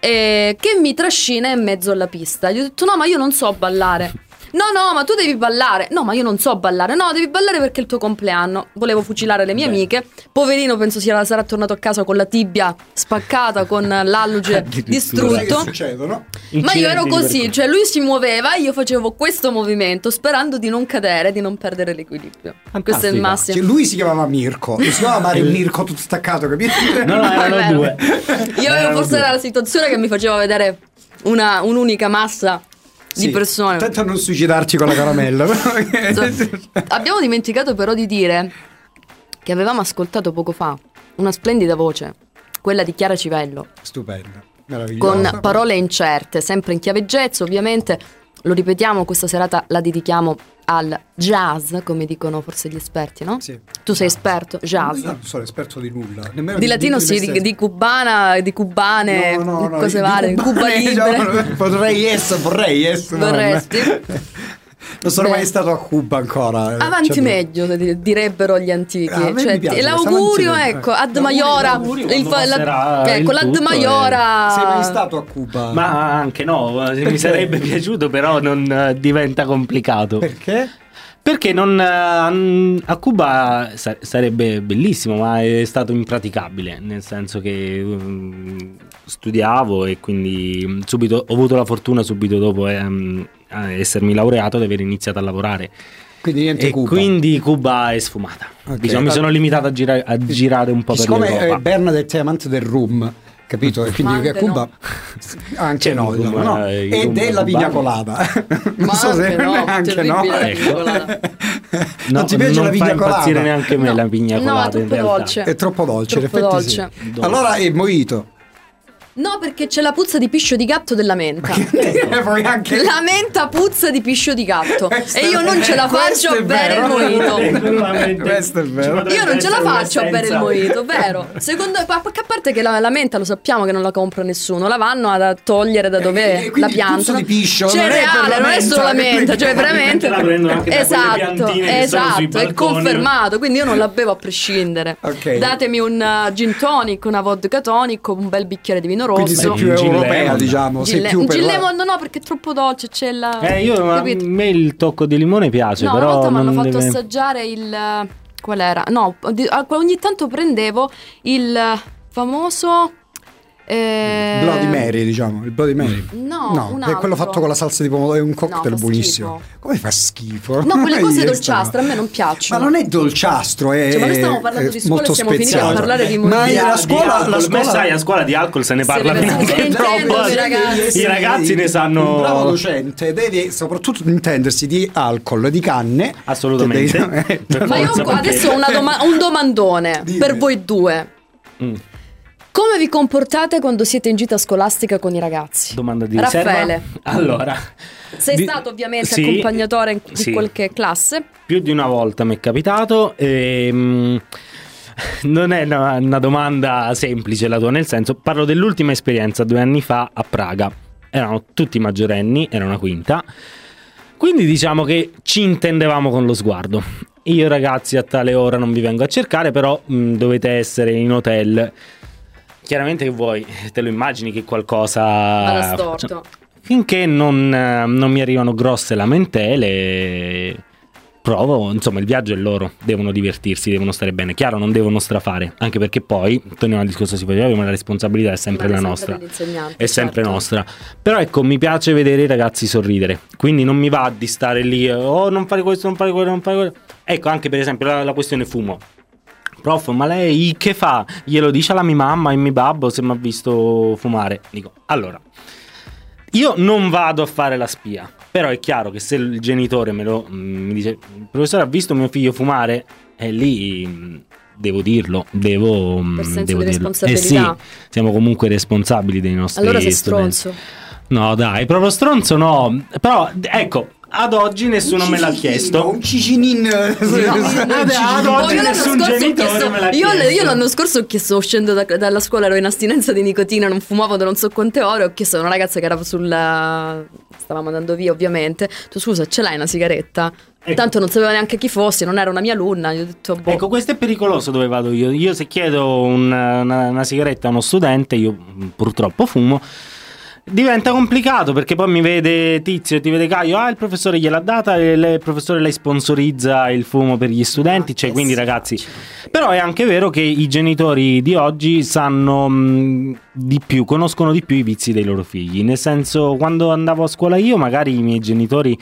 eh, che mi trascina in mezzo alla pista. Gli ho detto: No, ma io non so ballare. No, no, ma tu devi ballare. No, ma io non so ballare. No, devi ballare perché è il tuo compleanno. Volevo fucilare le mie Beh. amiche. Poverino, penso sia, sarà tornato a casa con la tibia spaccata, con l'alluce *laughs* distrutto. succedono? Ma io ero così, cioè lui si muoveva e io facevo questo movimento sperando di non cadere, di non perdere l'equilibrio. Questo è il massimo. Cioè, lui si chiamava Mirko, lui si chiamava *laughs* Mare e Mirko tutto staccato, capito? *laughs* No, no, erano due. Io avevo forse due. era la situazione che mi faceva vedere una- un'unica massa di Sì, persone. Attento a non suicidarti con la caramella. *laughs* Abbiamo dimenticato però di dire che avevamo ascoltato poco fa una splendida voce, quella di Chiara Civello, Stupenda, con parole incerte, sempre in chiave jazz, ovviamente. Lo ripetiamo, questa serata la dedichiamo al jazz, come dicono forse gli esperti, no? Sì. Tu sei esperto, jazz. Io non sono esperto di nulla. nemmeno Di latino me sì, di, di cubana, di cubane, No, no, no, cose di varie, Cuba libre. *laughs* no, potrei essere, vorrei essere. no, Vorresti? *laughs* Non sono Beh. mai stato a Cuba ancora. Avanti Cioè, meglio, di- direbbero gli antichi. Ah, Cioè, piace l'augurio, ecco, meglio. ad Maiora. il la- ecco, l'ad Maiora. Sei mai stato a Cuba? Ma anche no, mi sarebbe piaciuto, però non eh, diventa complicato. Perché? Perché non, eh, a Cuba sa- sarebbe bellissimo, ma è stato impraticabile, nel senso che mm, studiavo e quindi mm, subito ho avuto la fortuna subito dopo ehm, essermi laureato di aver iniziato a lavorare. Quindi niente e Cuba. quindi Cuba è sfumata. Ok. Diciamo, mi sono limitato a, gira- a girare un po' per Siccome l'Europa. eh, Bernadette è amante del rum, capito? E quindi Ma a *laughs* anche Cuba anche no, il rum, diciamo, no. eh, il e della cubano. pigna colada. *laughs* Non Ma so se anche no, *laughs* anche no. Ecco. non ti piace non la pigna fa impazzire neanche me No. la pigna No, colada è troppo dolce. È troppo dolce, in Troppo effetti sì. dolce. Allora è mojito. No, perché c'è la puzza di piscio di gatto della menta. *laughs* Eh, anche La menta puzza di piscio di gatto. E io non ce la *laughs* faccio a bere il vero. mojito. Questo è vero. Io non ce la faccio a bere il mojito, vero? Secondo a a parte che la, la menta lo sappiamo che non la compra nessuno, la vanno ad togliere da dove Eh, quindi la puzzo di piscio non è per Cereale, non è solo la menta, cioè veramente la prendono anche Esatto, esatto, è confermato, quindi io non la bevo a prescindere. Ok. Datemi un uh, gin tonic, una vodka tonic, un bel bicchiere di vino rosso. Quindi sei più europea, diciamo. Sei Gin più per Gin la- no, perché è troppo dolce, c'è la Eh, io a capito? me il tocco di limone piace, No, una però volta mi hanno fatto deve- assaggiare il. Qual era? No, ogni tanto prendevo il famoso. Eh, Bloody Mary, diciamo, il Bloody Mary. No, un è quello fatto con la salsa di pomodoro, è un cocktail No, fa buonissimo. schifo. Come fa schifo? No, quelle cose dolciastre no? a me non piacciono. Ma non è dolciastro, è, Cioè, ma noi stiamo parlando è di scuola e molto siamo finiti a parlare di Ma mondiali. la Di scuola, alcol, la scuola sai, a scuola di alcol se ne parla se ne intendono i ragazzi. I ragazzi ne sanno- Un bravo docente deve soprattutto intendersi di alcol, di canne. Assolutamente. Per *laughs* Ma io adesso ho una doma- un domandone Dimmi. per voi due. Mm. Come vi comportate quando siete in gita scolastica con i ragazzi? Domanda di Raffaele. riserva. Allora, Sei di- stato ovviamente sì, accompagnatore di sì. qualche classe? più di una volta mi è capitato. ehm, non è una, una domanda semplice la tua, nel senso, parlo dell'ultima esperienza due anni fa a Praga. Erano tutti maggiorenni, era una quinta. Quindi diciamo che ci intendevamo con lo sguardo. Io ragazzi a tale ora non vi vengo a cercare, però mh, dovete essere in hotel. Chiaramente che vuoi, *laughs* te lo immagini che qualcosa... Vada storto. Finché non, eh, non mi arrivano grosse lamentele, provo, insomma il viaggio è loro, devono divertirsi, devono stare bene. Chiaro, non devono strafare, anche perché poi, torniamo al discorso si faceva prima, la responsabilità è sempre la sempre nostra. È sempre certo. nostra. Però ecco, mi piace vedere i ragazzi sorridere. Quindi non mi va di stare lì, oh non fare questo, non fare quello, non fare quello. Ecco, anche per esempio la, la questione fumo. Prof, ma lei che fa? Glielo dice alla mia mamma e mio babbo se mi ha visto fumare. Dico, allora, io non vado a fare la spia, però è chiaro che se il genitore me lo mm, mi dice, il professore ha visto mio figlio fumare, e lì mm, devo dirlo, devo, mm, Per senso devo di dirlo. responsabilità. Eh sì, siamo comunque responsabili dei nostri Allora sei studenti. stronzo. No, dai, proprio stronzo no, però ecco, ad oggi nessuno me l'ha chiesto. Un cicinin. ad Oh, oggi io l'anno nessun genitore chiesto- me l'ha io, chiesto. io l'anno scorso ho chiesto, uscendo da- dalla scuola, ero in astinenza di nicotina, non fumavo da non so quante ore. Ho chiesto a una ragazza che era sulla. Stavamo andando via, ovviamente. Tu scusa, ce l'hai una sigaretta? Ecco. Tanto non sapeva neanche chi fossi, non era una mia alunna. Gli ho detto, boh. Ecco, questo è pericoloso dove vado io. Io se chiedo un- una, una sigaretta a uno studente, io mm, purtroppo fumo. Diventa complicato perché poi mi vede Tizio ti vede Caio. Ah, il professore gliel'ha data. e il professore lei sponsorizza il fumo per gli studenti. Cioè, quindi, ragazzi. Però è anche vero che i genitori di oggi sanno mh, di più, conoscono di più i vizi dei loro figli. Nel senso, quando andavo a scuola io, magari i miei genitori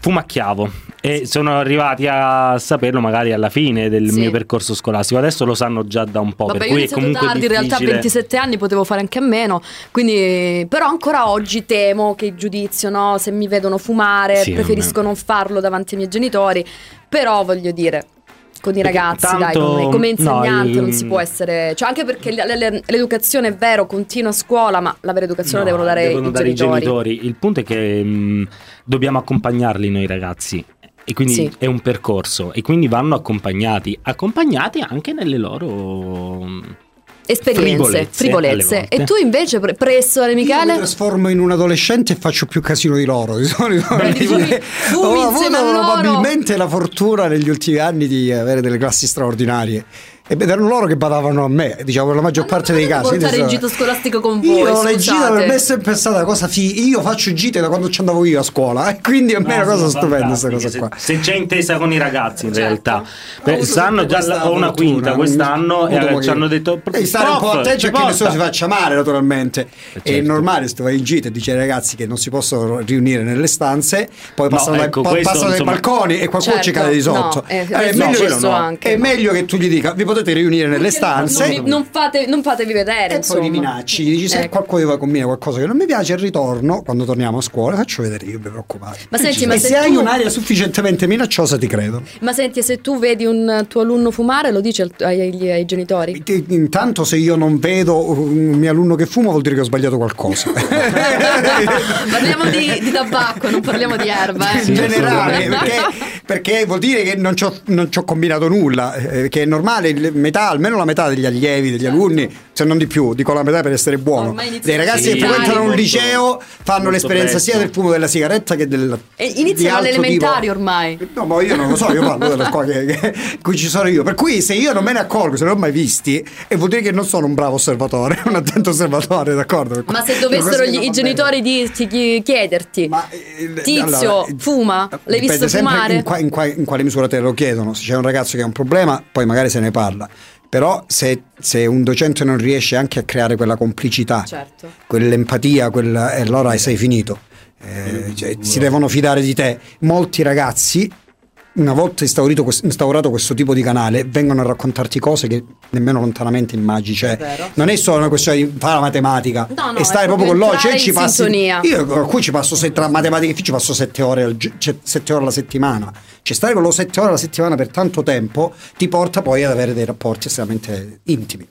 fumacchiavo e sono arrivati a saperlo magari alla fine del Sì. mio percorso scolastico. Adesso lo sanno già da un po', Vabbè, per cui è comunque tardi, in realtà a difficile. 27 anni potevo fare anche a meno, quindi però ancora oggi temo che il giudizio, no, se mi vedono fumare, Sì, preferisco non farlo davanti ai miei genitori, però voglio dire con i ragazzi, dai, tanto- come, come insegnante no, non si può essere, cioè anche perché le- le- l'educazione è vero, continua a scuola, ma la vera educazione No, devono dare, devono i, dare genitori. Il punto è che mh, dobbiamo accompagnarli noi ragazzi. E quindi Sì. è un percorso e quindi vanno accompagnati, accompagnati anche nelle loro mh, Esperienze, frivolezze, frivolezze. E tu invece pre- presso Ale Io mi Michele? trasformo in un adolescente e faccio più casino di loro di solito. Beh, Perché fumi- fumi ho avuto loro. probabilmente la fortuna negli ultimi anni di avere delle classi straordinarie. E beh, erano loro che badavano a me, diciamo, per la maggior parte dei casi. portare il gito scolastico con voi, Io le gite scusate. per me è sempre stata una cosa fi- Io faccio gite da quando ci andavo io a scuola, e quindi a me è una cosa stupenda questa cosa qua. Se, se c'è intesa con i ragazzi, in Certo. realtà. Beh, sempre già questa ho una quinta quest'anno e ci hanno detto Devi stare un po' "Prof, attento ci a che nessuno porta?" si faccia male, naturalmente. È certo. normale se tu vai in gita e dici ai ragazzi che non si possono riunire nelle stanze, poi No, passano, ecco, dai, passano insomma- balconi e qualcuno ci Certo, cade di sotto. eh, Eh, è, no, meglio che tu gli dica: vi potete potete riunire nelle stanze. Non, non fate, non fatevi vedere, E insomma. poi li minacci, gli dici se Ecco. qualcuno combina qualcosa che non mi piace, al ritorno, quando torniamo a scuola, faccio vedere io, mi preoccupate. Ma senti, ma se se, hai tu- un'aria sufficientemente minacciosa ti credono. Ma senti, se tu vedi un tuo alunno fumare, lo dici ai, ai- ai genitori? Intanto se io non vedo un mio alunno che fuma vuol dire che ho sbagliato qualcosa. *laughs* Parliamo di, di tabacco, non parliamo di erba. Eh. in generale, perché, perché vuol dire che non ci ho, combinato nulla, eh, che è normale, metà, almeno la metà degli allievi, degli alunni, se non di più, dico la metà per essere buono, dei ragazzi Sì, che frequentano un liceo fanno molto l'esperienza presto. sia del fumo della sigaretta che del... E iniziano alle altro elementari tipo. ormai. No, ma io non lo so, io parlo della scuola che, che- cui ci sono io. Per cui se io non me ne accorgo, se non ho mai visti, e vuol dire che non sono un bravo osservatore, *laughs* un attento osservatore, d'accordo? Ma se dovessero gli- i genitori dirti, chi- chiederti, Ma, eh, Tizio, allora, eh, fuma? L'hai visto fumare? In, qua- in qua- in quale misura te lo chiedono. Se c'è un ragazzo che ha un problema, poi magari se ne parla. Però se, se un docente non riesce anche a creare quella complicità, Certo. quell'empatia, quella, e allora sei finito. Eh, cioè, si devono fidare di te. Molti ragazzi, una volta instaurato questo tipo di canale, vengono a raccontarti cose che nemmeno lontanamente immagini. Cioè, È non è solo una questione di fare la matematica No, no, e stare proprio con loro. Cioè, ci passi, io cui ci passo se- tra matematica e ci passo sette ore, cioè, sette ore alla settimana. Cioè, stare con loro sette ore alla settimana per tanto tempo ti porta poi ad avere dei rapporti estremamente intimi.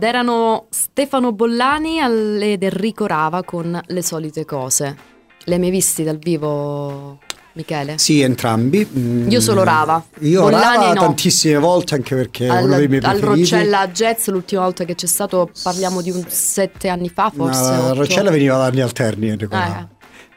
Ed erano Stefano Bollani ed Enrico Rava con le solite cose. Le hai mai visti dal vivo? Michele? Sì, entrambi. Mm, Io solo Rava. Io Bollani Rava no. tantissime volte anche perché Al, uno dei miei al preferiti. Roccella Jazz l'ultima volta che c'è stato parliamo di un sette anni fa forse. No. Roccella veniva da anni alterni, Enrico Eh.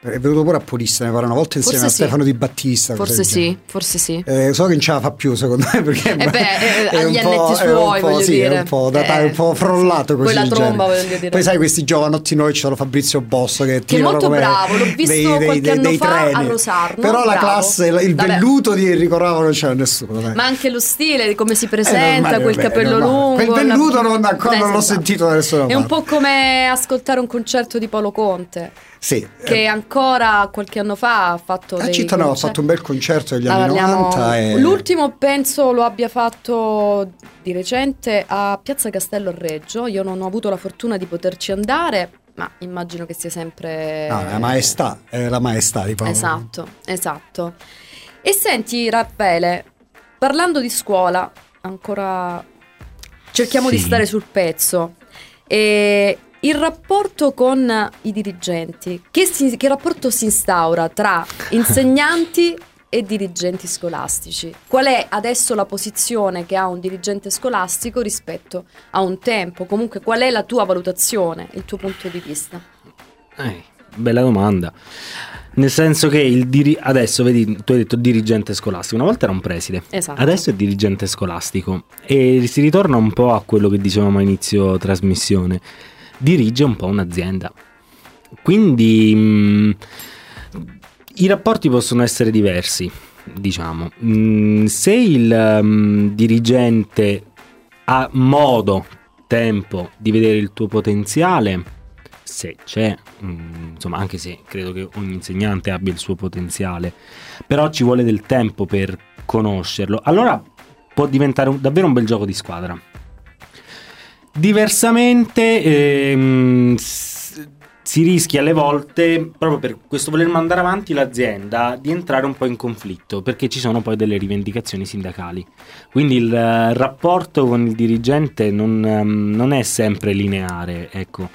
È venuto pure a Polista, ne parla una volta insieme Forse a sì. Stefano Di Battista. Forse sì, forse sì. Eh, so che non ce la fa più secondo me perché Eh beh, eh, è agli un po', annetti suoi, voglio sì, dire. è un po', da- Eh, un po' frullato così poi la tromba, genere. voglio dire. poi sai questi giovanotti noi c'è Fabrizio Bosso che, Che è molto bravo, l'ho visto qualche anno fa a treni. Rosarno, però la bravo. classe il Vabbè. velluto di Enrico Rava non c'era nessuno dai. Ma anche lo stile, di come si Eh, presenta, normale, quel capello lungo. Quel velluto non- ancora Eh, non l'ho sentito da nessuna È un po' come ascoltare un concerto di Paolo Conte, sì che eh, ancora qualche anno fa ha fatto a dei Città no, ha fatto un bel concerto degli Ah, anni parliamo- 90 e... L'ultimo penso lo abbia fatto di recente a Piazza Castello Reggio. Io non ho avuto la fortuna di poterci andare, ma immagino che sia sempre. No, è la maestà, è la maestà di Paolo. Esatto, esatto. E senti, Raffaele, parlando di scuola, ancora cerchiamo di Sì. stare sul pezzo. E il rapporto con i dirigenti, che, si- che rapporto si instaura tra *laughs* insegnanti e dirigenti scolastici? Qual è adesso la posizione che ha un dirigente scolastico rispetto a un tempo? Comunque, qual è la tua valutazione, il tuo punto di vista? Eh, bella domanda. Nel senso che il diri- adesso vedi, tu hai detto dirigente scolastico, una volta era un preside, Esatto. adesso è dirigente scolastico e si ritorna un po' a quello che dicevamo a inizio trasmissione, dirige un po' un'azienda. Quindi mh, i rapporti possono essere diversi, diciamo. Mm, se il mm, dirigente ha modo, tempo di vedere il tuo potenziale, se c'è, mm, insomma, anche se credo che ogni insegnante abbia il suo potenziale, però ci vuole del tempo per conoscerlo, allora può diventare un- davvero un bel gioco di squadra. Diversamente ehm, si rischia alle volte, proprio per questo voler mandare avanti l'azienda, di entrare un po' in conflitto, perché ci sono poi delle rivendicazioni sindacali. Quindi il eh, rapporto con il dirigente non, ehm, non è sempre lineare, ecco.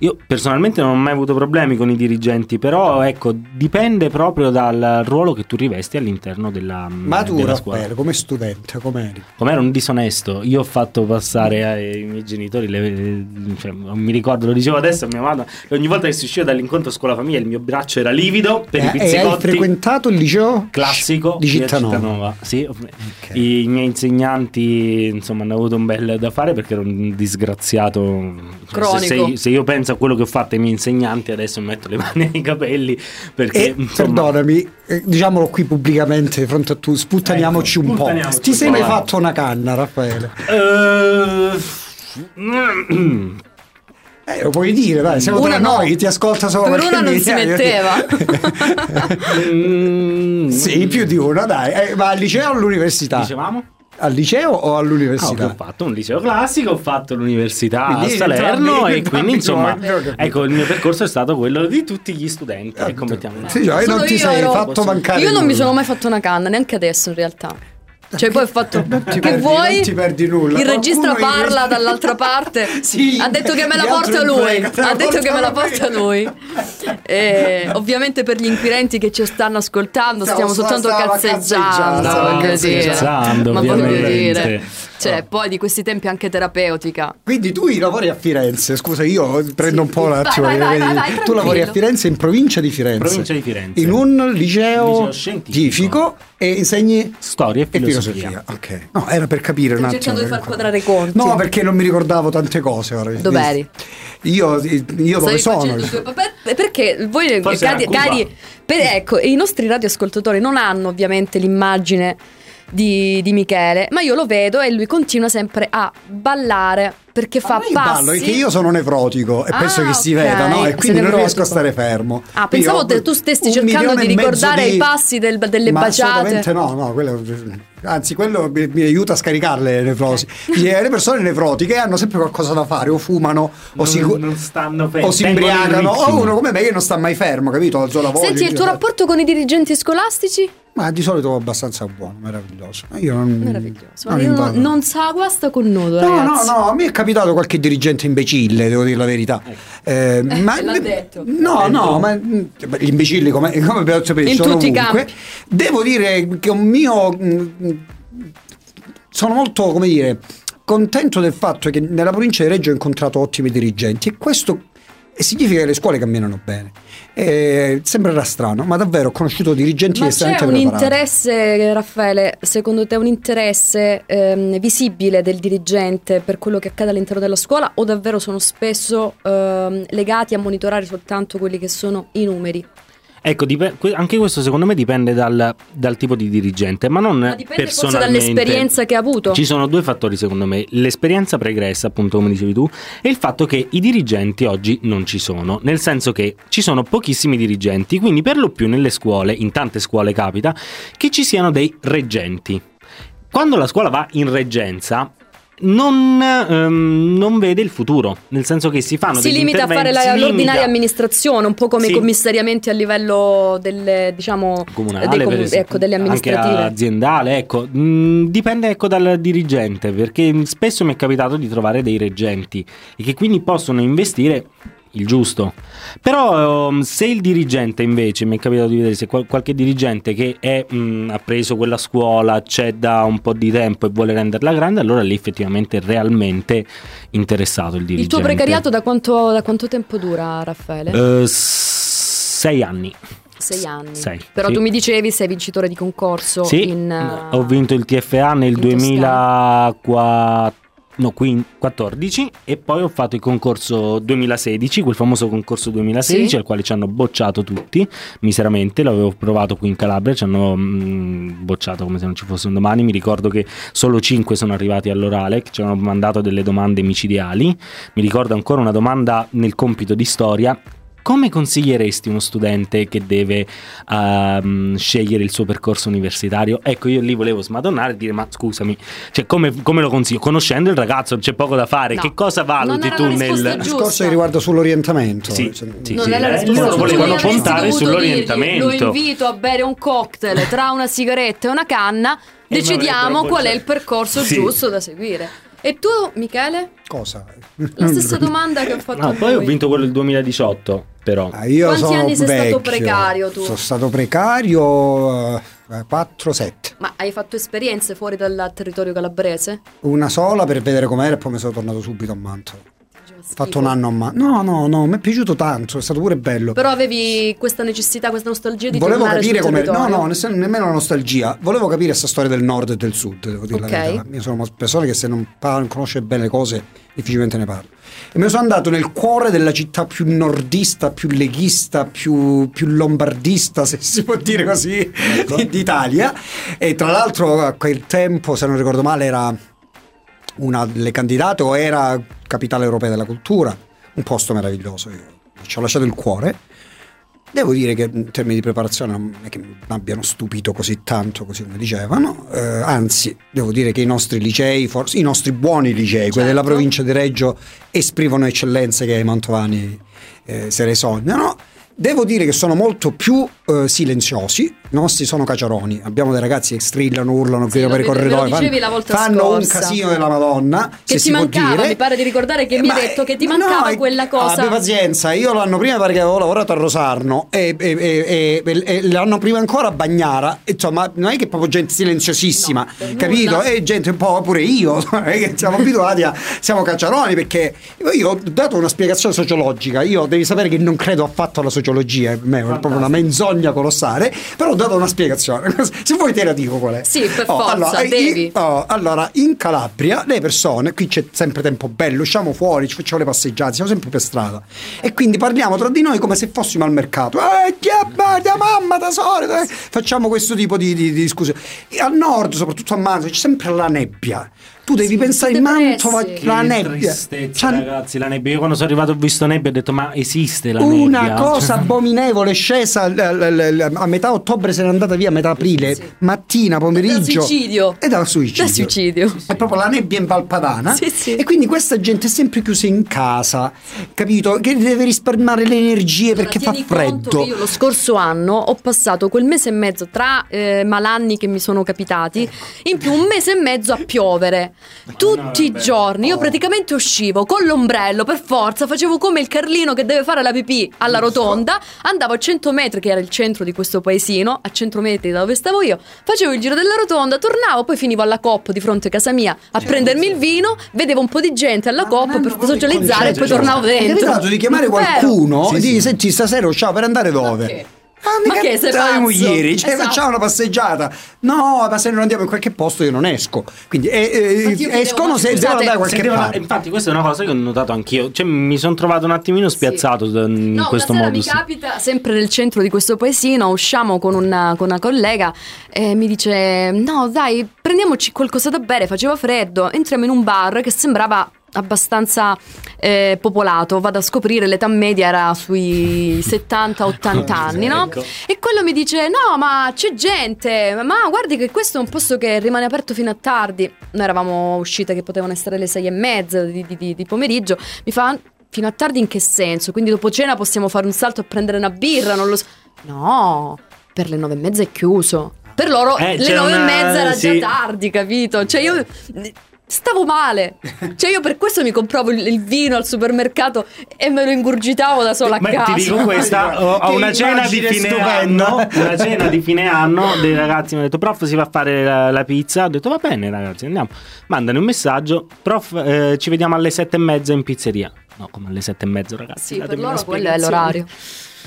Io personalmente non ho mai avuto problemi con i dirigenti, però ecco, dipende proprio dal ruolo che tu rivesti all'interno della, Ma tu della scuola. Raffaele, come studente, com'eri? Come ero un disonesto, io ho fatto passare ai miei genitori, le- le- cioè, non mi ricordo, lo dicevo adesso a mia mamma, ogni volta che si usciva dall'incontro scuola-famiglia il mio braccio era livido per i Eh, e hai pizzicotti. frequentato il liceo? Classico di Cittanova. Cittanova, sì. I miei insegnanti insomma hanno avuto un bel da fare perché ero un disgraziato Cioè, se- Cronico. Se, se io penso a quello che ho fatto ai miei insegnanti adesso mi metto le mani nei capelli perché E insomma perdonami, eh, diciamolo qui pubblicamente di fronte a tu, sputtaniamoci Ecco, un po'. sputtaniamoci Ti un sei po', mai fatto una canna, Raffaele? Eh, Eh, lo puoi dire, dai, siamo Una tra no. noi, ti ascolta solo Per una non si metteva. mm, *laughs* sì, più di una, dai. Eh, ma al liceo o all'università? dicevamo? Al liceo o Ah, all'università? ho fatto un liceo classico, ho fatto l'università Quindi a Salerno entrambi- e entrambi quindi insomma *laughs* ecco il mio percorso è stato quello di tutti gli studenti ecco mettiamola Sì, cioè, non ti io sei ero- fatto mancare Io non mi nulla. sono mai fatto una canna, neanche adesso in realtà. Cioè, poi ho fatto. ti che perdi- vuoi? non ti perdi nulla. Il regista Qualcuno in parla reg- dall'altra *laughs* parte. Sì, ha detto che me la porta non lui. Ha detto che me la porta lui. E, ovviamente, per gli inquirenti che ci stanno ascoltando, Stiamo- stiamo soltanto stiamo cazzeggiando. cazzeggiando, voglio dire. cazzeggiando, Ma voglio dire. Cioè, poi di questi tempi anche terapeutica. Quindi tu lavori a Firenze, scusa io prendo un po' un Vai, attimo. vai, vai, vedi, vai, vai, tu lavori a Firenze in provincia di Firenze. Provincia di Firenze. In un liceo, Liceo scientifico. e insegni storia e e filosofia, filosofia. Ok. No, era per capire un Sto attimo. cercando di far quadrare i conti. No, perché non mi ricordavo tante cose ora. Dov'eri? Io, io dove sono? papà- Perché voi, Forse cari, cari- per- ecco, i nostri radioascoltatori non hanno ovviamente l'immagine di, di Michele, ma io lo vedo e lui continua sempre a ballare perché fa io passi. ballo perché io sono nevrotico e Ah, penso che si ok. veda, no? E quindi non riesco a stare fermo. Ah, pensavo Io che tu stessi cercando di ricordare di- i passi del- delle Ma baciate. Assolutamente no, no, quello, anzi quello mi, mi aiuta a scaricare le nevrosi. Le le persone nevrotiche hanno sempre qualcosa da fare, o fumano, o, Non- si, non stanno fermi, o si imbriacano, o uno come me che non sta mai fermo, capito? Alzo la voce. Senti, il tuo rapporto con i dirigenti scolastici? Ma di solito è abbastanza buono, meraviglioso. Io non, Meraviglioso. non Io non, non sa guasta con nudo, No, no, ragazzi. no, a me è capitato qualche dirigente imbecille, devo dire la verità. Eh, ma, L'ha detto. No, no, ma mm, gli imbecilli come, come abbiamo sapere In sono tutti i ovunque. campi. Devo dire che un mio mm, sono molto, come dire, contento del fatto che nella provincia di Reggio ho incontrato ottimi dirigenti e questo significa che le scuole camminano bene. Eh, sembrerà strano, ma davvero ho conosciuto dirigenti Ma c'è estremamente un preparati. interesse, Raffaele, secondo te un interesse ehm, visibile del dirigente per quello che accade all'interno della scuola o davvero sono spesso ehm, legati a monitorare soltanto quelli che sono i numeri? Ecco, dip- anche questo secondo me dipende dal, dal tipo di dirigente, ma non Ma dipende forse personalmente. dall'esperienza che ha avuto. Ci sono due fattori secondo me, l'esperienza pregressa, appunto come dicevi tu, e il fatto che i dirigenti oggi non ci sono, nel senso che ci sono pochissimi dirigenti, quindi per lo più nelle scuole, in tante scuole capita, che ci siano dei reggenti. Quando la scuola va in reggenza... Non, ehm, non vede il futuro, nel senso che si fanno si limita a fare la- l'ordinaria amministrazione, un po' come Sì. i commissariamenti a livello delle, diciamo, comunale, com- esempio, ecco, delle anche amministrative. aziendale, ecco, Mm, dipende ecco dal dirigente, perché spesso mi è capitato di trovare dei reggenti e che quindi possono investire il giusto. Però ehm, se il dirigente invece mi è capitato di vedere se qual- qualche dirigente che è, mm, ha preso quella scuola, c'è da un po' di tempo e vuole renderla grande, allora lì effettivamente è realmente interessato il dirigente. Il tuo precariato da quanto, da quanto tempo dura, Raffaele? S- sei anni. Sei anni. sei, Però sì. tu mi dicevi sei vincitore di concorso Sì, in... eh, ho vinto il TFA nel in Toscana. 2014 no, quin- 14 e poi ho fatto il concorso 2016, quel famoso concorso 2016 Sì. al quale ci hanno bocciato tutti miseramente, l'avevo provato qui in Calabria, ci hanno mm, bocciato come se non ci fosse un domani, mi ricordo che solo 5 sono arrivati all'orale, che ci hanno mandato delle domande micidiali, mi ricordo ancora una domanda nel compito di storia. Come consiglieresti uno studente che deve ehm, scegliere il suo percorso universitario? Ecco, io lì volevo smadonnare e dire: Ma scusami, cioè, come, come lo consiglio? Conoscendo il ragazzo, c'è poco da fare. No. Che cosa valuti tu nel. *laughs* Discorso che riguarda sull'orientamento. Sì, Cioè, sì, non sì. è la Eh, risposta loro giusta. volevano puntare sull'orientamento. dirgli, Lo invito a bere un cocktail tra una sigaretta e una canna. *laughs* E Decidiamo qual è bocciato. il percorso Sì. giusto da seguire. E tu, Michele? Cosa? La stessa domanda che ho fatto No, a poi ho vinto quello del 2018, però. Ah, io Quanti sono anni sei stato precario tu? Sono stato precario eh, 4-7. Ma hai fatto esperienze fuori dal territorio calabrese? Una sola per vedere com'era e poi mi sono tornato subito a Mantova. Ho fatto un anno a Mantova. No, no, no, mi è piaciuto tanto, è stato pure bello. Però avevi questa necessità, questa nostalgia di Volevo tornare capire come. No, territorio. no, nemmeno la nostalgia. Volevo capire questa storia del nord e del sud, devo dire Ok. la verità. Io sono una persona che se non, parla, non conosce bene le cose, difficilmente ne parlo. E me ne sono andato nel cuore della città più nordista, più leghista, più, più lombardista, se si può dire così, di- d'Italia. E tra l'altro a quel tempo, se non ricordo male, era una delle candidate o era capitale europea della cultura, un posto meraviglioso. Io ci ho lasciato il cuore. Devo dire che in termini di preparazione non è che mi abbiano stupito così tanto, così come dicevano, Eh, anzi devo dire che i nostri licei, forse i nostri buoni licei, quelli della Certo. provincia di Reggio, esprimono eccellenze che ai mantovani eh, se le sognano. Devo dire che sono molto più eh, silenziosi, i nostri sono caciaroni, abbiamo dei ragazzi che strillano, urlano, Sì, per i corridoi, fanno, la volta fanno un casino della Madonna, Che ti mancava, mi pare di ricordare che mi hai detto che ti ma mancava no, quella cosa. Abbi pazienza, io l'anno prima perché avevo lavorato a Rosarno e, e- e- e- l'anno prima ancora a Bagnara, insomma non è che proprio gente silenziosissima, No, capito? E gente un po' pure io, *laughs* siamo abituati a, siamo cacciaroni perché io ho dato una spiegazione sociologica, io devi sapere che non credo affatto alla sociologia, per me è proprio una menzogna colossale, però ho dato una spiegazione, *laughs* se vuoi te la dico qual è. Sì, per Oh, forza, allora, i- devi. Oh, allora, in Calabria le persone, qui c'è sempre tempo bello, usciamo fuori, ci facciamo le passeggiate, siamo sempre per strada. E quindi parliamo tra di noi come se fossimo al mercato. Eh, chi è da mamma, tesoro, eh. Facciamo questo tipo di, di- di discussioni. E al nord, soprattutto a Mantova, c'è sempre la nebbia. Tu devi Sì, pensare in. Mantova Che la nebbia. tristezza, C'ha- ragazzi, la nebbia. Io quando sono arrivato ho visto nebbia e ho detto: Ma esiste la una nebbia? cosa Cioè, abominevole, è scesa l- l- l- a metà ottobre se n'è andata via, a metà aprile, mattina, pomeriggio. Da suicidio. E da suicidio. Da suicidio. È proprio la nebbia in Valpadana. Sì, sì. E quindi questa gente è sempre chiusa in casa, capito? Che deve risparmiare le energie perché fa freddo. Io lo scorso anno ho passato quel mese e mezzo tra eh, malanni che mi sono capitati, in più un mese e mezzo a piovere. Tutti i giorni io praticamente uscivo con l'ombrello per forza, facevo come il Carlino che deve fare la pipì alla rotonda, andavo a 100 metri, che era il centro di questo paesino, a 100 metri da dove stavo io, facevo il giro della rotonda, tornavo, poi finivo alla COP di fronte a casa mia a prendermi il vino, vedevo un po' di gente alla COP per socializzare e poi tornavo Mi è dentro. capitato di chiamare qualcuno e di senti stasera ciao per andare dove? Ah, Ma che, sei pazzo? ieri, cioè Esatto. facciamo una passeggiata. No, ma se non andiamo in qualche posto io non esco. Quindi eh, eh, escono se devono andare Se qualche devono- parte. infatti, questa è una cosa che ho notato anch'io. Cioè, mi sono trovato un attimino spiazzato in No, questo modus. mi capita, sempre nel centro di questo paesino, usciamo con una, con una collega e mi dice no dai prendiamoci qualcosa da bere, faceva freddo, entriamo in un bar che sembrava abbastanza eh, popolato, vado a scoprire l'età media era sui 70-80 *laughs* anni, no? Ecco. E quello mi dice no ma c'è gente, ma guardi che questo è un posto che rimane aperto fino a tardi. Noi eravamo uscite che potevano essere le sei e mezza di, di- di- pomeriggio, mi fa fino a tardi in che senso? Quindi dopo cena possiamo fare un salto a prendere una birra, non lo so. No, per le nove e mezza è chiuso. Per loro Eh, le nove una- e mezza era sì. già tardi, capito? Cioè io stavo male. Cioè io per questo mi compravo il, il vino al supermercato e me lo ingurgitavo da sola a Ma casa. ti dico questa, *laughs* ho, ho una cena di fine anno, una cena di fine anno dei ragazzi mi hanno detto prof si va a fare la, la pizza, ho detto va bene ragazzi andiamo, mandano un messaggio, prof eh, ci vediamo alle sette e mezza in pizzeria. No, come alle sette e mezzo ragazzi. Sì, per loro quello è spiegazione.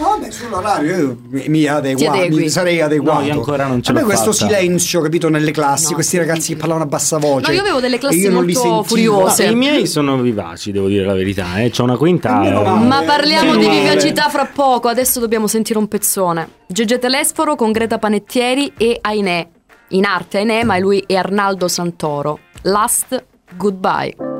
L'orario. Vabbè, sull'orario io mi, mi adegua- mi sarei adeguato. No, io ancora non ce A me l'ho questo fatta. silenzio, capito, nelle classi, No, questi ragazzi che parlavano a bassa voce. No, io avevo delle classi molto furiose. No, I miei sono vivaci, devo dire la verità, eh. c'ho una quinta. Meno eh. male. Ma parliamo di vivacità fra poco, adesso dobbiamo sentire un pezzone. Gege Telesforo con Greta Panettieri e Ainè. In arte Ainè, ma lui è Arnaldo Santoro. Last Goodbye.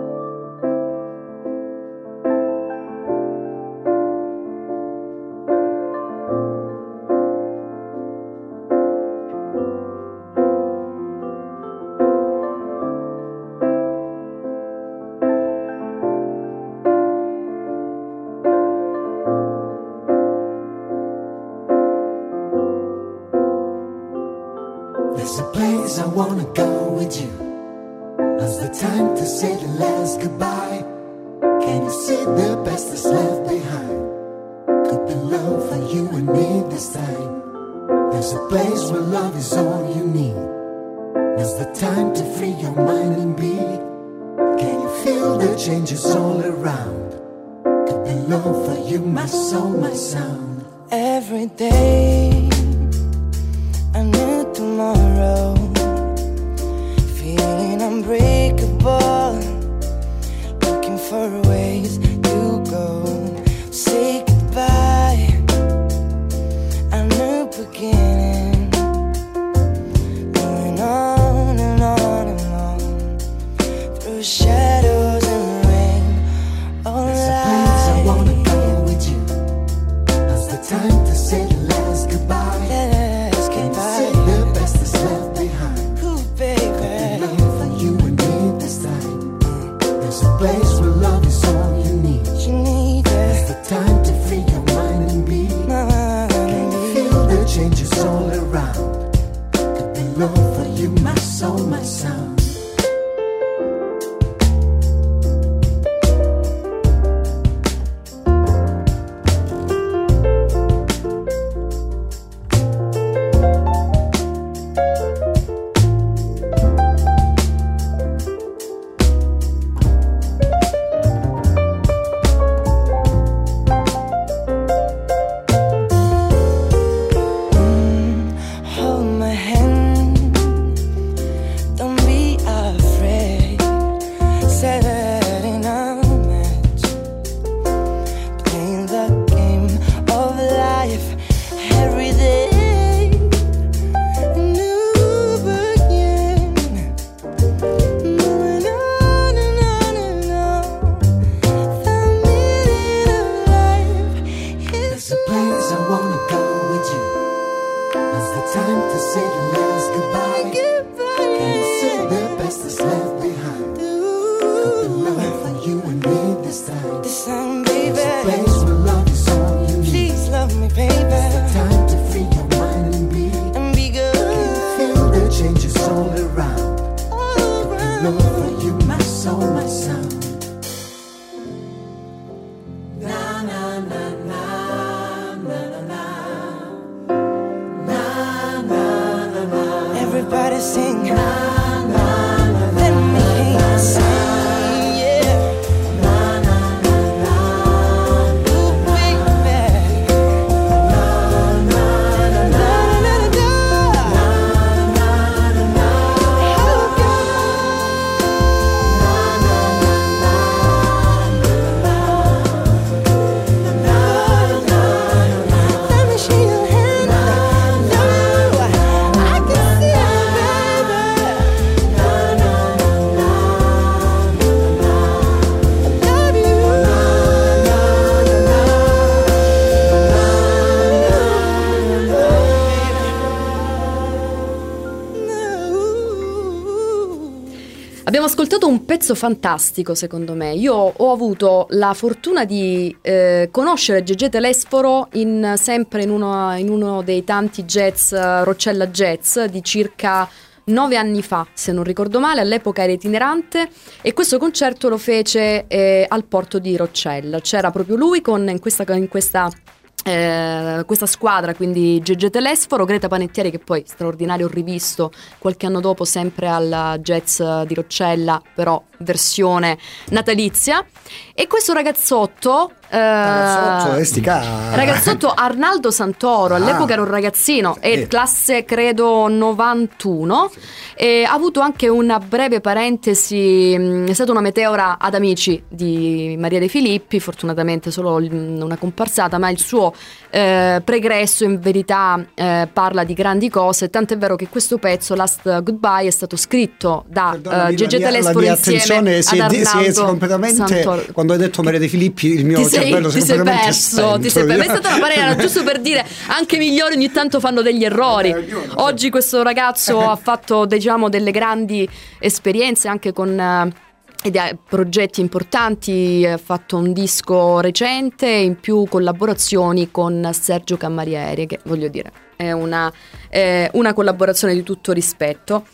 Ascoltato un pezzo fantastico, secondo me. Io ho avuto la fortuna di eh, conoscere Gegè Telesforo in- sempre in uno, in uno dei tanti jazz, eh, Roccella Jazz, di circa nove anni fa, se non ricordo male. All'epoca era itinerante e questo concerto lo fece eh, al porto di Roccella. C'era proprio lui con, in questa... In questa eh, questa squadra, quindi Gegè Telesforo, Greta Panettieri che poi straordinario rivisto qualche anno dopo sempre al jazz di Roccella, però versione natalizia. E questo ragazzotto Ragazzotto, eh, ragazzotto Arnaldo Santoro, Ah. all'epoca era un ragazzino, Sì. classe credo 91, e ha avuto anche una breve parentesi, mh, è stata una meteora ad amici di Maria De Filippi, fortunatamente solo una comparsata, ma il suo eh, pregresso in verità eh, parla di grandi cose, tant'è vero che questo pezzo, Last Goodbye, è stato scritto da eh, Gegè la mia- Telesforo insieme ad è, di- si è Arnaldo completamente Santoro. quando hai detto Maria De Filippi il mio Ti sei, si ti sei perso, ti sei perso. È stata una parera giusto per dire anche i migliori ogni tanto fanno degli errori. Eh. Oggi questo ragazzo ha fatto diciamo delle grandi esperienze anche con eh, ed ha progetti importanti, ha fatto un disco recente in più collaborazioni con Sergio Cammarieri, che voglio dire è una, è una collaborazione di tutto rispetto.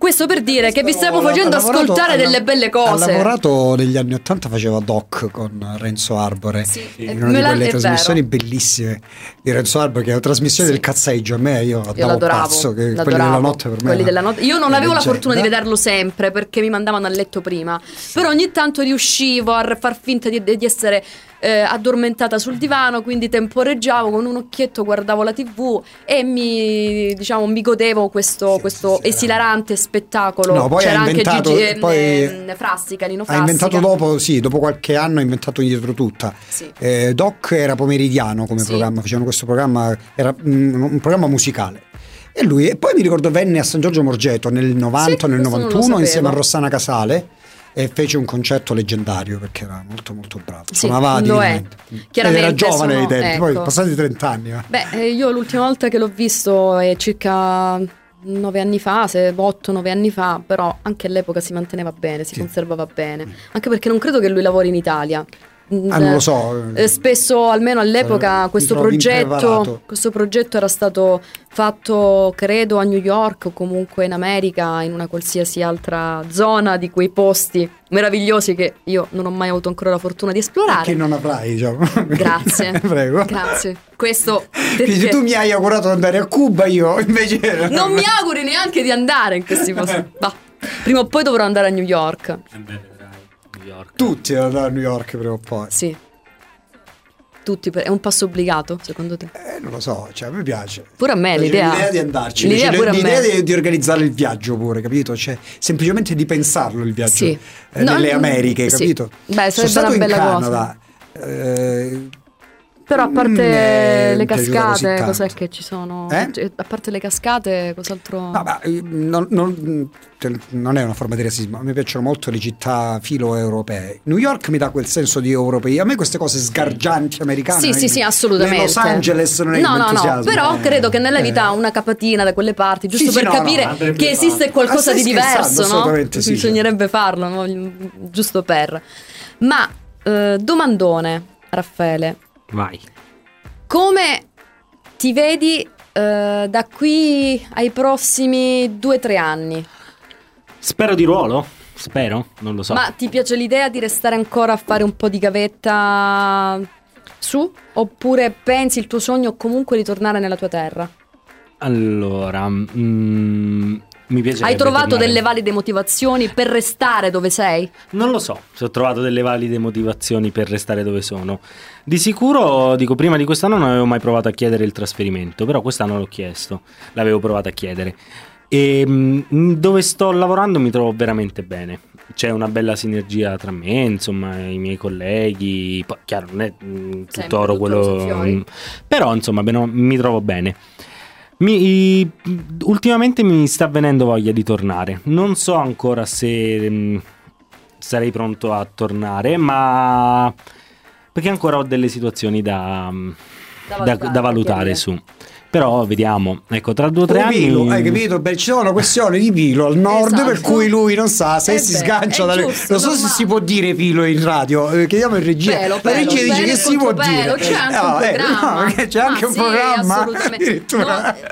Questo per dire che vi stiamo facendo ascoltare delle belle Ha cose. lavorato negli anni 80, faceva Doc con Renzo Arbore. Sì, in eh, una di la- quelle trasmissioni vero. bellissime di Renzo Arbore, che è una trasmissione Sì. del cazzeggio. A me io Io l'adoravo, pazzo. Che quelli della notte per me. Quelli della notte- Io non avevo la leggenda. fortuna di vederlo sempre perché mi mandavano a letto prima. Però ogni tanto riuscivo a far finta di, di essere eh, addormentata sul divano, quindi temporeggiavo con un occhietto, guardavo la TV e mi, diciamo, mi godevo questo, Sì, questo sì, sì, esilarante spettacolo. No, poi C'era ha anche Gigi, poi- eh, Frassica, Nino Ha Frassica. inventato dopo, sì, dopo qualche anno ha inventato dietro tutta. Eh, Doc era pomeridiano come programma, facevano questo programma, era mm, un programma musicale. E lui, e poi mi ricordo venne a San Giorgio Morgeto nel 90 Sì, nel questo non lo 91 insieme a. Rossana Casale e fece un concerto leggendario perché era molto molto bravo. Sì, Suonava lo è. era giovane sono- ai tempi, poi ecco. passati 30 anni. eh. Beh, eh, io l'ultima volta che l'ho visto è circa nove anni fa, se 8-9 anni fa, però anche all'epoca si manteneva bene, si Sì. conservava bene. Anche perché non credo che lui lavori in Italia. Ah, non lo so. Eh, spesso, almeno all'epoca, Mi questo progetto, questo progetto era stato fatto, credo, a New York o comunque in America, in una qualsiasi altra zona di quei posti meravigliosi che io non ho mai avuto ancora la fortuna di esplorare. Che non avrai, diciamo. *laughs* Grazie. *laughs* Prego. Grazie. Questo perché tu mi hai augurato di andare a Cuba, io invece. *laughs* non mi auguri neanche di andare in questi posti. Va. Prima o poi dovrò andare a New York. New York. Tutti andare a New York prima o poi. Sì. Tutti per- è un passo obbligato, secondo te? Eh, non lo so, cioè a me piace. Pure a me Piace l'idea. di andarci, L'idea a l'idea me. di, di organizzare il viaggio pure, capito? Cioè, semplicemente di pensarlo il viaggio Sì. eh, No, nelle Americhe, sì. capito? Beh, Sono sarebbe stato una in bella Canada. eh, Però a parte non mi è le cascate, cos'è che ci sono? Eh? Cioè, A parte le cascate, cos'altro? No, ma, eh, non, non- cioè, non è una forma di razzismo, a me piacciono molto le città filo-europee. New York mi dà quel senso di europei. A me queste cose sgargianti americane. Sì, non sì, sì, assolutamente. Los Angeles non è no, no, no, però Eh, credo che nella eh. vita una capatina da quelle parti, giusto Sì, sì, per no, no, capire che esiste qualcosa Ah, di diverso, no? Assolutamente sì. Bisognerebbe farlo, no? giusto per. Ma eh, domandone, Raffaele, Vai. come ti vedi eh, da qui ai prossimi due o tre anni? Spero di ruolo? Spero, non lo so. Ma ti piace l'idea di restare ancora a fare un po' di gavetta su? Oppure pensi il tuo sogno comunque di tornare nella tua terra? Allora, mm, mi piace. Hai trovato tornare. delle valide motivazioni per restare dove sei? Non lo so se ho trovato delle valide motivazioni per restare dove sono. Di sicuro, dico, prima di quest'anno non avevo mai provato a chiedere il trasferimento, però quest'anno l'ho chiesto, l'avevo provato a chiedere. E dove sto lavorando mi trovo veramente bene. C'è una bella sinergia tra me, insomma, i miei colleghi. Poi, chiaro, non è mm, tutto oro quello. Mm, però, insomma, mi trovo bene. Mi, ultimamente mi sta venendo voglia di tornare. Non so ancora se mh, sarei pronto a tornare, ma perché ancora ho delle situazioni da, mm, da, valutare, da valutare su. Però vediamo, ecco, tra due o tre Vilo, anni... hai capito? Beh, ci sono una questione di Pilo al nord esatto. per cui lui non sa se eh si beh, sgancia dalle... Giusto, non so se ma... si può dire Pilo in radio, eh, chiediamo in regia. Pelo, la regia pelo, dice pelo che si può dire. C'è anche eh, un programma. No, c'è anche ah, un sì, programma. No,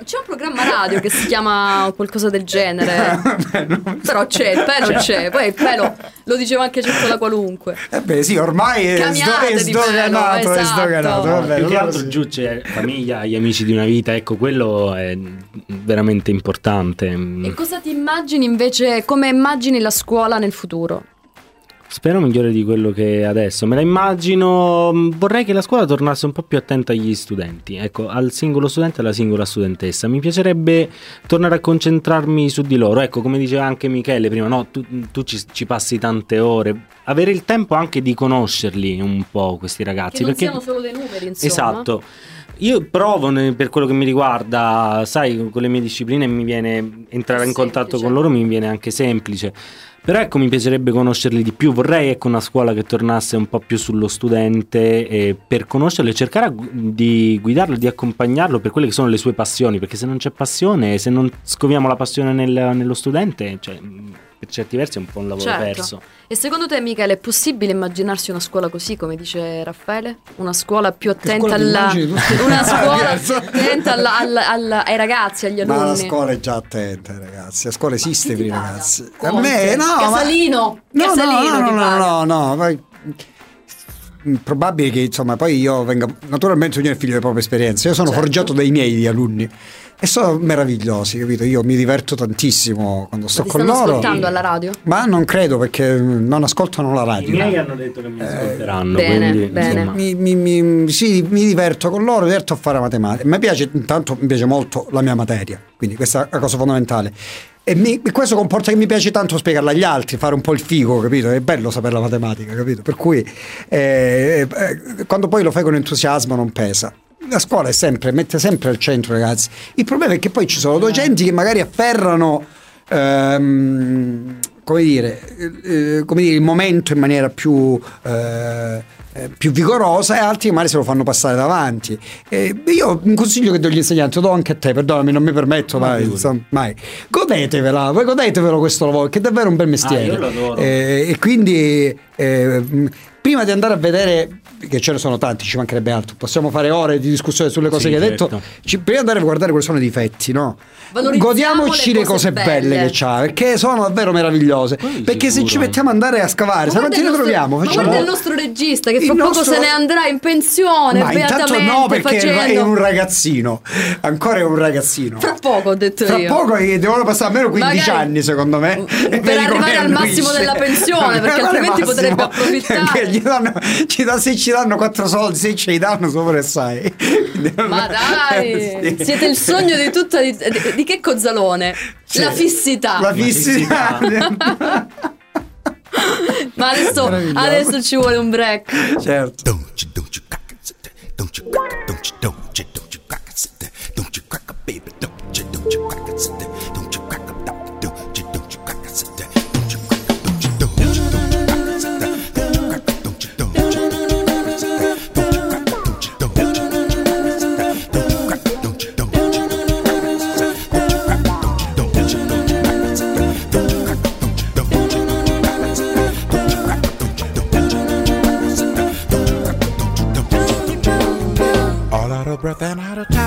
c'è un programma radio che si chiama qualcosa del genere. *laughs* beh. Però c'è, il pelo cioè, c'è. Poi il pelo lo diceva anche Circola qualunque. Eh beh sì, ormai è, sdoganato, è sdoganato. Esatto. Più che altro giù c'è famiglia, gli amici di una vita vita, ecco, quello è veramente importante. E cosa ti immagini invece, come immagini la scuola nel futuro? Spero migliore di quello che adesso. Me la immagino. Mm, vorrei che la scuola tornasse un po' più attenta agli studenti, ecco, al singolo studente e alla singola studentessa. Mi piacerebbe tornare a concentrarmi su di loro. Ecco, come diceva anche Michele prima, no, tu, mm, tu ci, ci, passi tante ore. Avere il tempo anche di conoscerli un po', questi ragazzi. Che non perché... siano solo dei numeri, insomma. Esatto. Io provo per quello che mi riguarda, sai, con le mie discipline mi viene entrare in contatto con loro mi viene anche semplice. Però ecco, mi piacerebbe conoscerli di più. Vorrei ecco una scuola che tornasse un po' più sullo studente eh, per conoscerlo e cercare di guidarlo, di accompagnarlo per quelle che sono le sue passioni. Perché se non c'è passione, se non scoviamo la passione nel, nello studente, cioè, per certi versi è un po' un lavoro certo. perso. E secondo te, Michele, è possibile immaginarsi una scuola così, come dice Raffaele? Una scuola più attenta, scuola alla... *laughs* una *laughs* scuola attenta alla, alla, alla... ai ragazzi, agli alunni? Ma la scuola è già attenta ai ragazzi, la scuola esiste per i ragazzi. Conte. A me, no, Casalino, ma... no, Casalino no, no, no, no, no mm, probabile che insomma poi io venga naturalmente ognuno è figlio delle proprie esperienze io sono certo. forgiato dai miei alunni e sono meravigliosi, capito? Io mi diverto tantissimo quando sto con loro. Ma ascoltando alla radio? Ma non credo perché non ascoltano la radio. I miei hanno detto che mi eh, ascolteranno. Eh, bene, quindi, bene. Mi, mi, mi, sì, mi diverto con loro, diverto a fare matematica. Mi piace, intanto mi piace molto la mia materia, quindi questa è la cosa fondamentale. E mi, questo comporta che mi piace tanto spiegarla agli altri, fare un po' il figo, capito? È bello sapere la matematica, capito? Per cui eh, eh, quando poi lo fai con entusiasmo non pesa la scuola è sempre, mette sempre al centro, ragazzi. Il problema è che poi ci sono docenti che magari afferrano. Ehm, come dire, eh, eh, come dire, il momento in maniera più, eh, eh più vigorosa e altri magari se lo fanno passare davanti. E io un consiglio che do agli insegnanti, lo do anche a te, perdonami, non mi permetto mai. Insomma, mai. Godetevela, voi godetevelo questo lavoro, che è davvero un bel mestiere. Ah, e quindi prima di andare a vedere perché ce ne sono tanti, ci mancherebbe altro. Possiamo fare ore di discussione sulle cose sì, che hai detto. Certo. Ci, prima di andare a guardare quali sono i difetti, no? godiamoci le cose, belle. belle che c'ha, perché sono davvero meravigliose. Quello perché sicuro, se ci eh. mettiamo ad andare a scavare, se non ti ritroviamo, facciamo. Guarda il nostro regista che fra poco se ne andrà in pensione. Ma intanto no, perché facendo... è un ragazzino. Ancora è un ragazzino. Fra poco ho detto fra io. Fra poco devono passare almeno 15 Magari... anni, secondo me. *laughs* Per arrivare al massimo della pensione, perché altrimenti potrebbe *laughs* approfittare. Gli danno, se ci danno 4 soldi, se ce li danno sopra sai. Ma *laughs* dai! Siete il sogno di tutta di, di che cozzalone? C'è. La fissità. La fissità. Ma adesso, adesso, ci vuole un break. Certo. Don't you, don't you crack it, don't don't you, don't you, crack it, don't breath and out of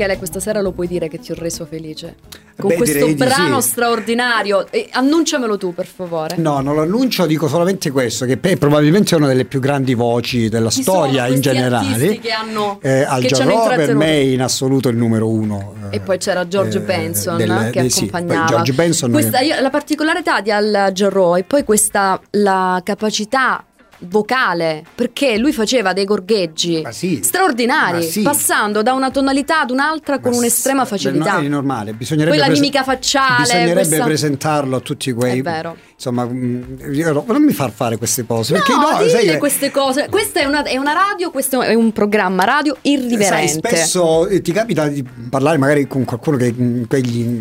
Michele, questa sera lo puoi dire che ti ho reso felice. Con Beh, questo brano sì. straordinario. E annunciamelo tu, per favore. No, non lo annuncio, dico solamente questo, che è probabilmente una delle più grandi voci della Chi storia in generale. che hanno- Eh, Al ci hanno per me è in assoluto il numero uno. eh, E poi c'era George eh, Benson del- che del- sì, accompagnava. George Benson Questa- io- la particolarità di Al Jarreau e poi questa la capacità vocale perché lui faceva dei gorgheggi sì, straordinari sì. passando da una tonalità ad un'altra con Ma un'estrema sì, facilità È normale, bisognerebbe, Poi la mimica facciale, bisognerebbe questa- presentarlo a tutti quei. È vero. Insomma, mm, non mi far fare queste cose. perché No, no, sai che- queste cose. Questa è una, è una radio, questo è un programma radio Sai, irriverente. spesso eh, ti capita di parlare magari con qualcuno che quegli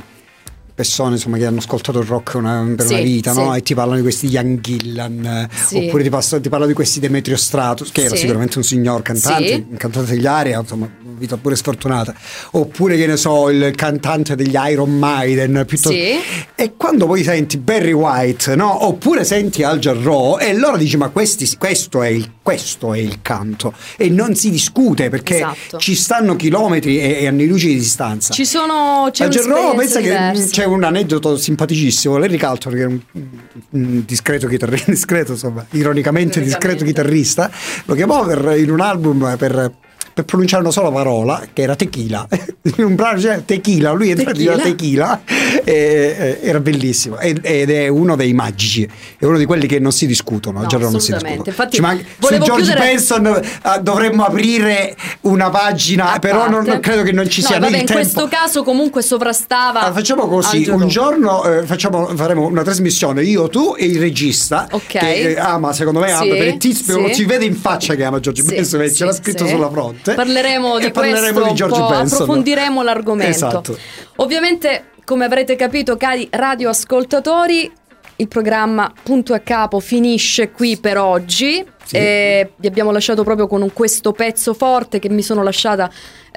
persone insomma, che hanno ascoltato il rock una- per Sì, una vita, no? sì. E ti parlano di questi Ian Gillan, Sì. oppure ti, passo- ti parlano di questi Demetrio Stratus, che era sicuramente un signor cantante, un cantante degli Aria, insomma, vita pure sfortunata. Oppure, che ne so, il cantante degli Iron Maiden, piuttosto. E quando poi senti Barry White, no? Oppure senti Al Jarreau, e allora dici: Ma questi- questo, è il, questo è il canto. E non si discute perché Esatto. ci stanno chilometri e, e anni luce di distanza. Ci sono. C'è Al Jarreau pensa che c'è un aneddoto simpaticissimo. Larry Calton, che è un, un discreto chitarrista, *laughs* discreto, insomma, ironicamente discreto chitarrista, lo chiamò per- in un album per. Per pronunciare una sola parola che era tequila *laughs* un brano c'era tequila lui entra Tequila? diceva tequila e, e- era bellissimo ed, ed è uno dei magici è uno di quelli che non si discutono No, Già non si discutono Infatti, Ci manca- su George chiudere- Benson eh, dovremmo aprire una pagina A però non, non credo che non ci No, sia vabbè, in tempo questo caso comunque sovrastava. Ah, facciamo così, un giorno eh, facciamo- faremo una trasmissione io, tu e il regista Ok. che eh, ama, secondo me Sì, ama, per il tizio sì. si vede in faccia che ama George Sì, Benson, sì, ce l'ha scritto sulla fronte. Parleremo E di parleremo questo, di George Benson. approfondiremo l'argomento. Esatto. Ovviamente, come avrete capito, cari radioascoltatori, il programma Punto a Capo finisce qui per oggi. Sì. E vi abbiamo lasciato proprio con questo pezzo forte che mi sono lasciata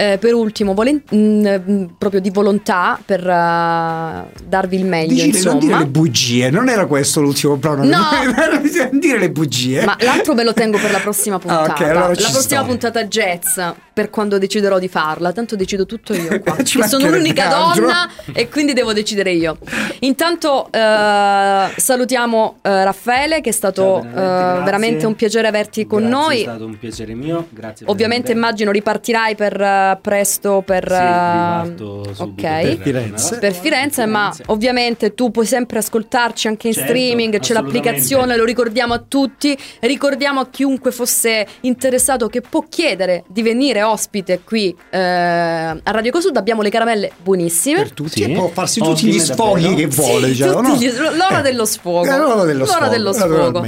eh, per ultimo, volen- mm, mm, proprio di volontà per eh, darvi il meglio. Dici, non dire insomma. le bugie, non era questo l'ultimo brano. No. *laughs* non dire le bugie. Ma l'altro ve lo tengo per la prossima puntata. *laughs* Ah, ok, allora ci la prossima sto. puntata jazz, per quando deciderò di farla. Tanto decido tutto io *laughs* qua. Sono l'unica altro. donna e quindi devo decidere io. Intanto eh, salutiamo eh, Raffaele che è stato Ciao, eh, veramente un piacere averti con Grazie, noi. È stato un piacere mio, grazie. Ovviamente immagino ripartirai per eh, presto per Sì, eh, riparto subito ok. per Firenze. per Firenze, ma ovviamente tu puoi sempre ascoltarci anche in Certo, streaming, c'è l'applicazione, lo ricordiamo a tutti, ricordiamo a chiunque fosse interessato che può chiedere di venire ospite qui eh, a Radio Cosud, abbiamo le caramelle buonissime. per tutti Sì. può farsi Ottime tutti gli sfoghi davvero. che vuole. Sì, tutti no? gli- l'ora dello sfogo. Eh, l'ora dello L'ora sfogo, dello sfogo.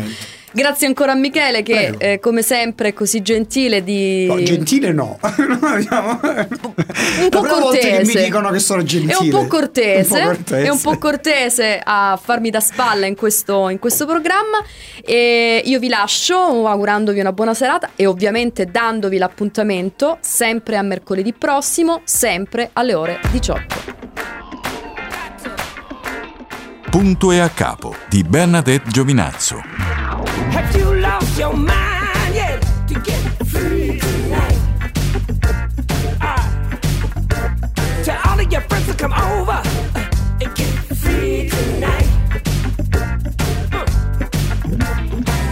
Grazie ancora a Michele che eh, come sempre è così gentile di... No, gentile no. *laughs* Un po' cortese. mi dicono che sono gentile. È un po' cortese, Un po' cortese. è un po' cortese a farmi da spalla in questo, in questo programma. E io vi lascio augurandovi una buona serata e ovviamente dandovi l'appuntamento sempre a mercoledì prossimo, sempre alle ore 18. Punto e a capo di Bernadette Giovinazzo. Have you lost your mind yet to get free tonight? Ah. tell all of your friends to come over uh, and get free tonight. Uh.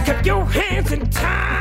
Keep your hands in time.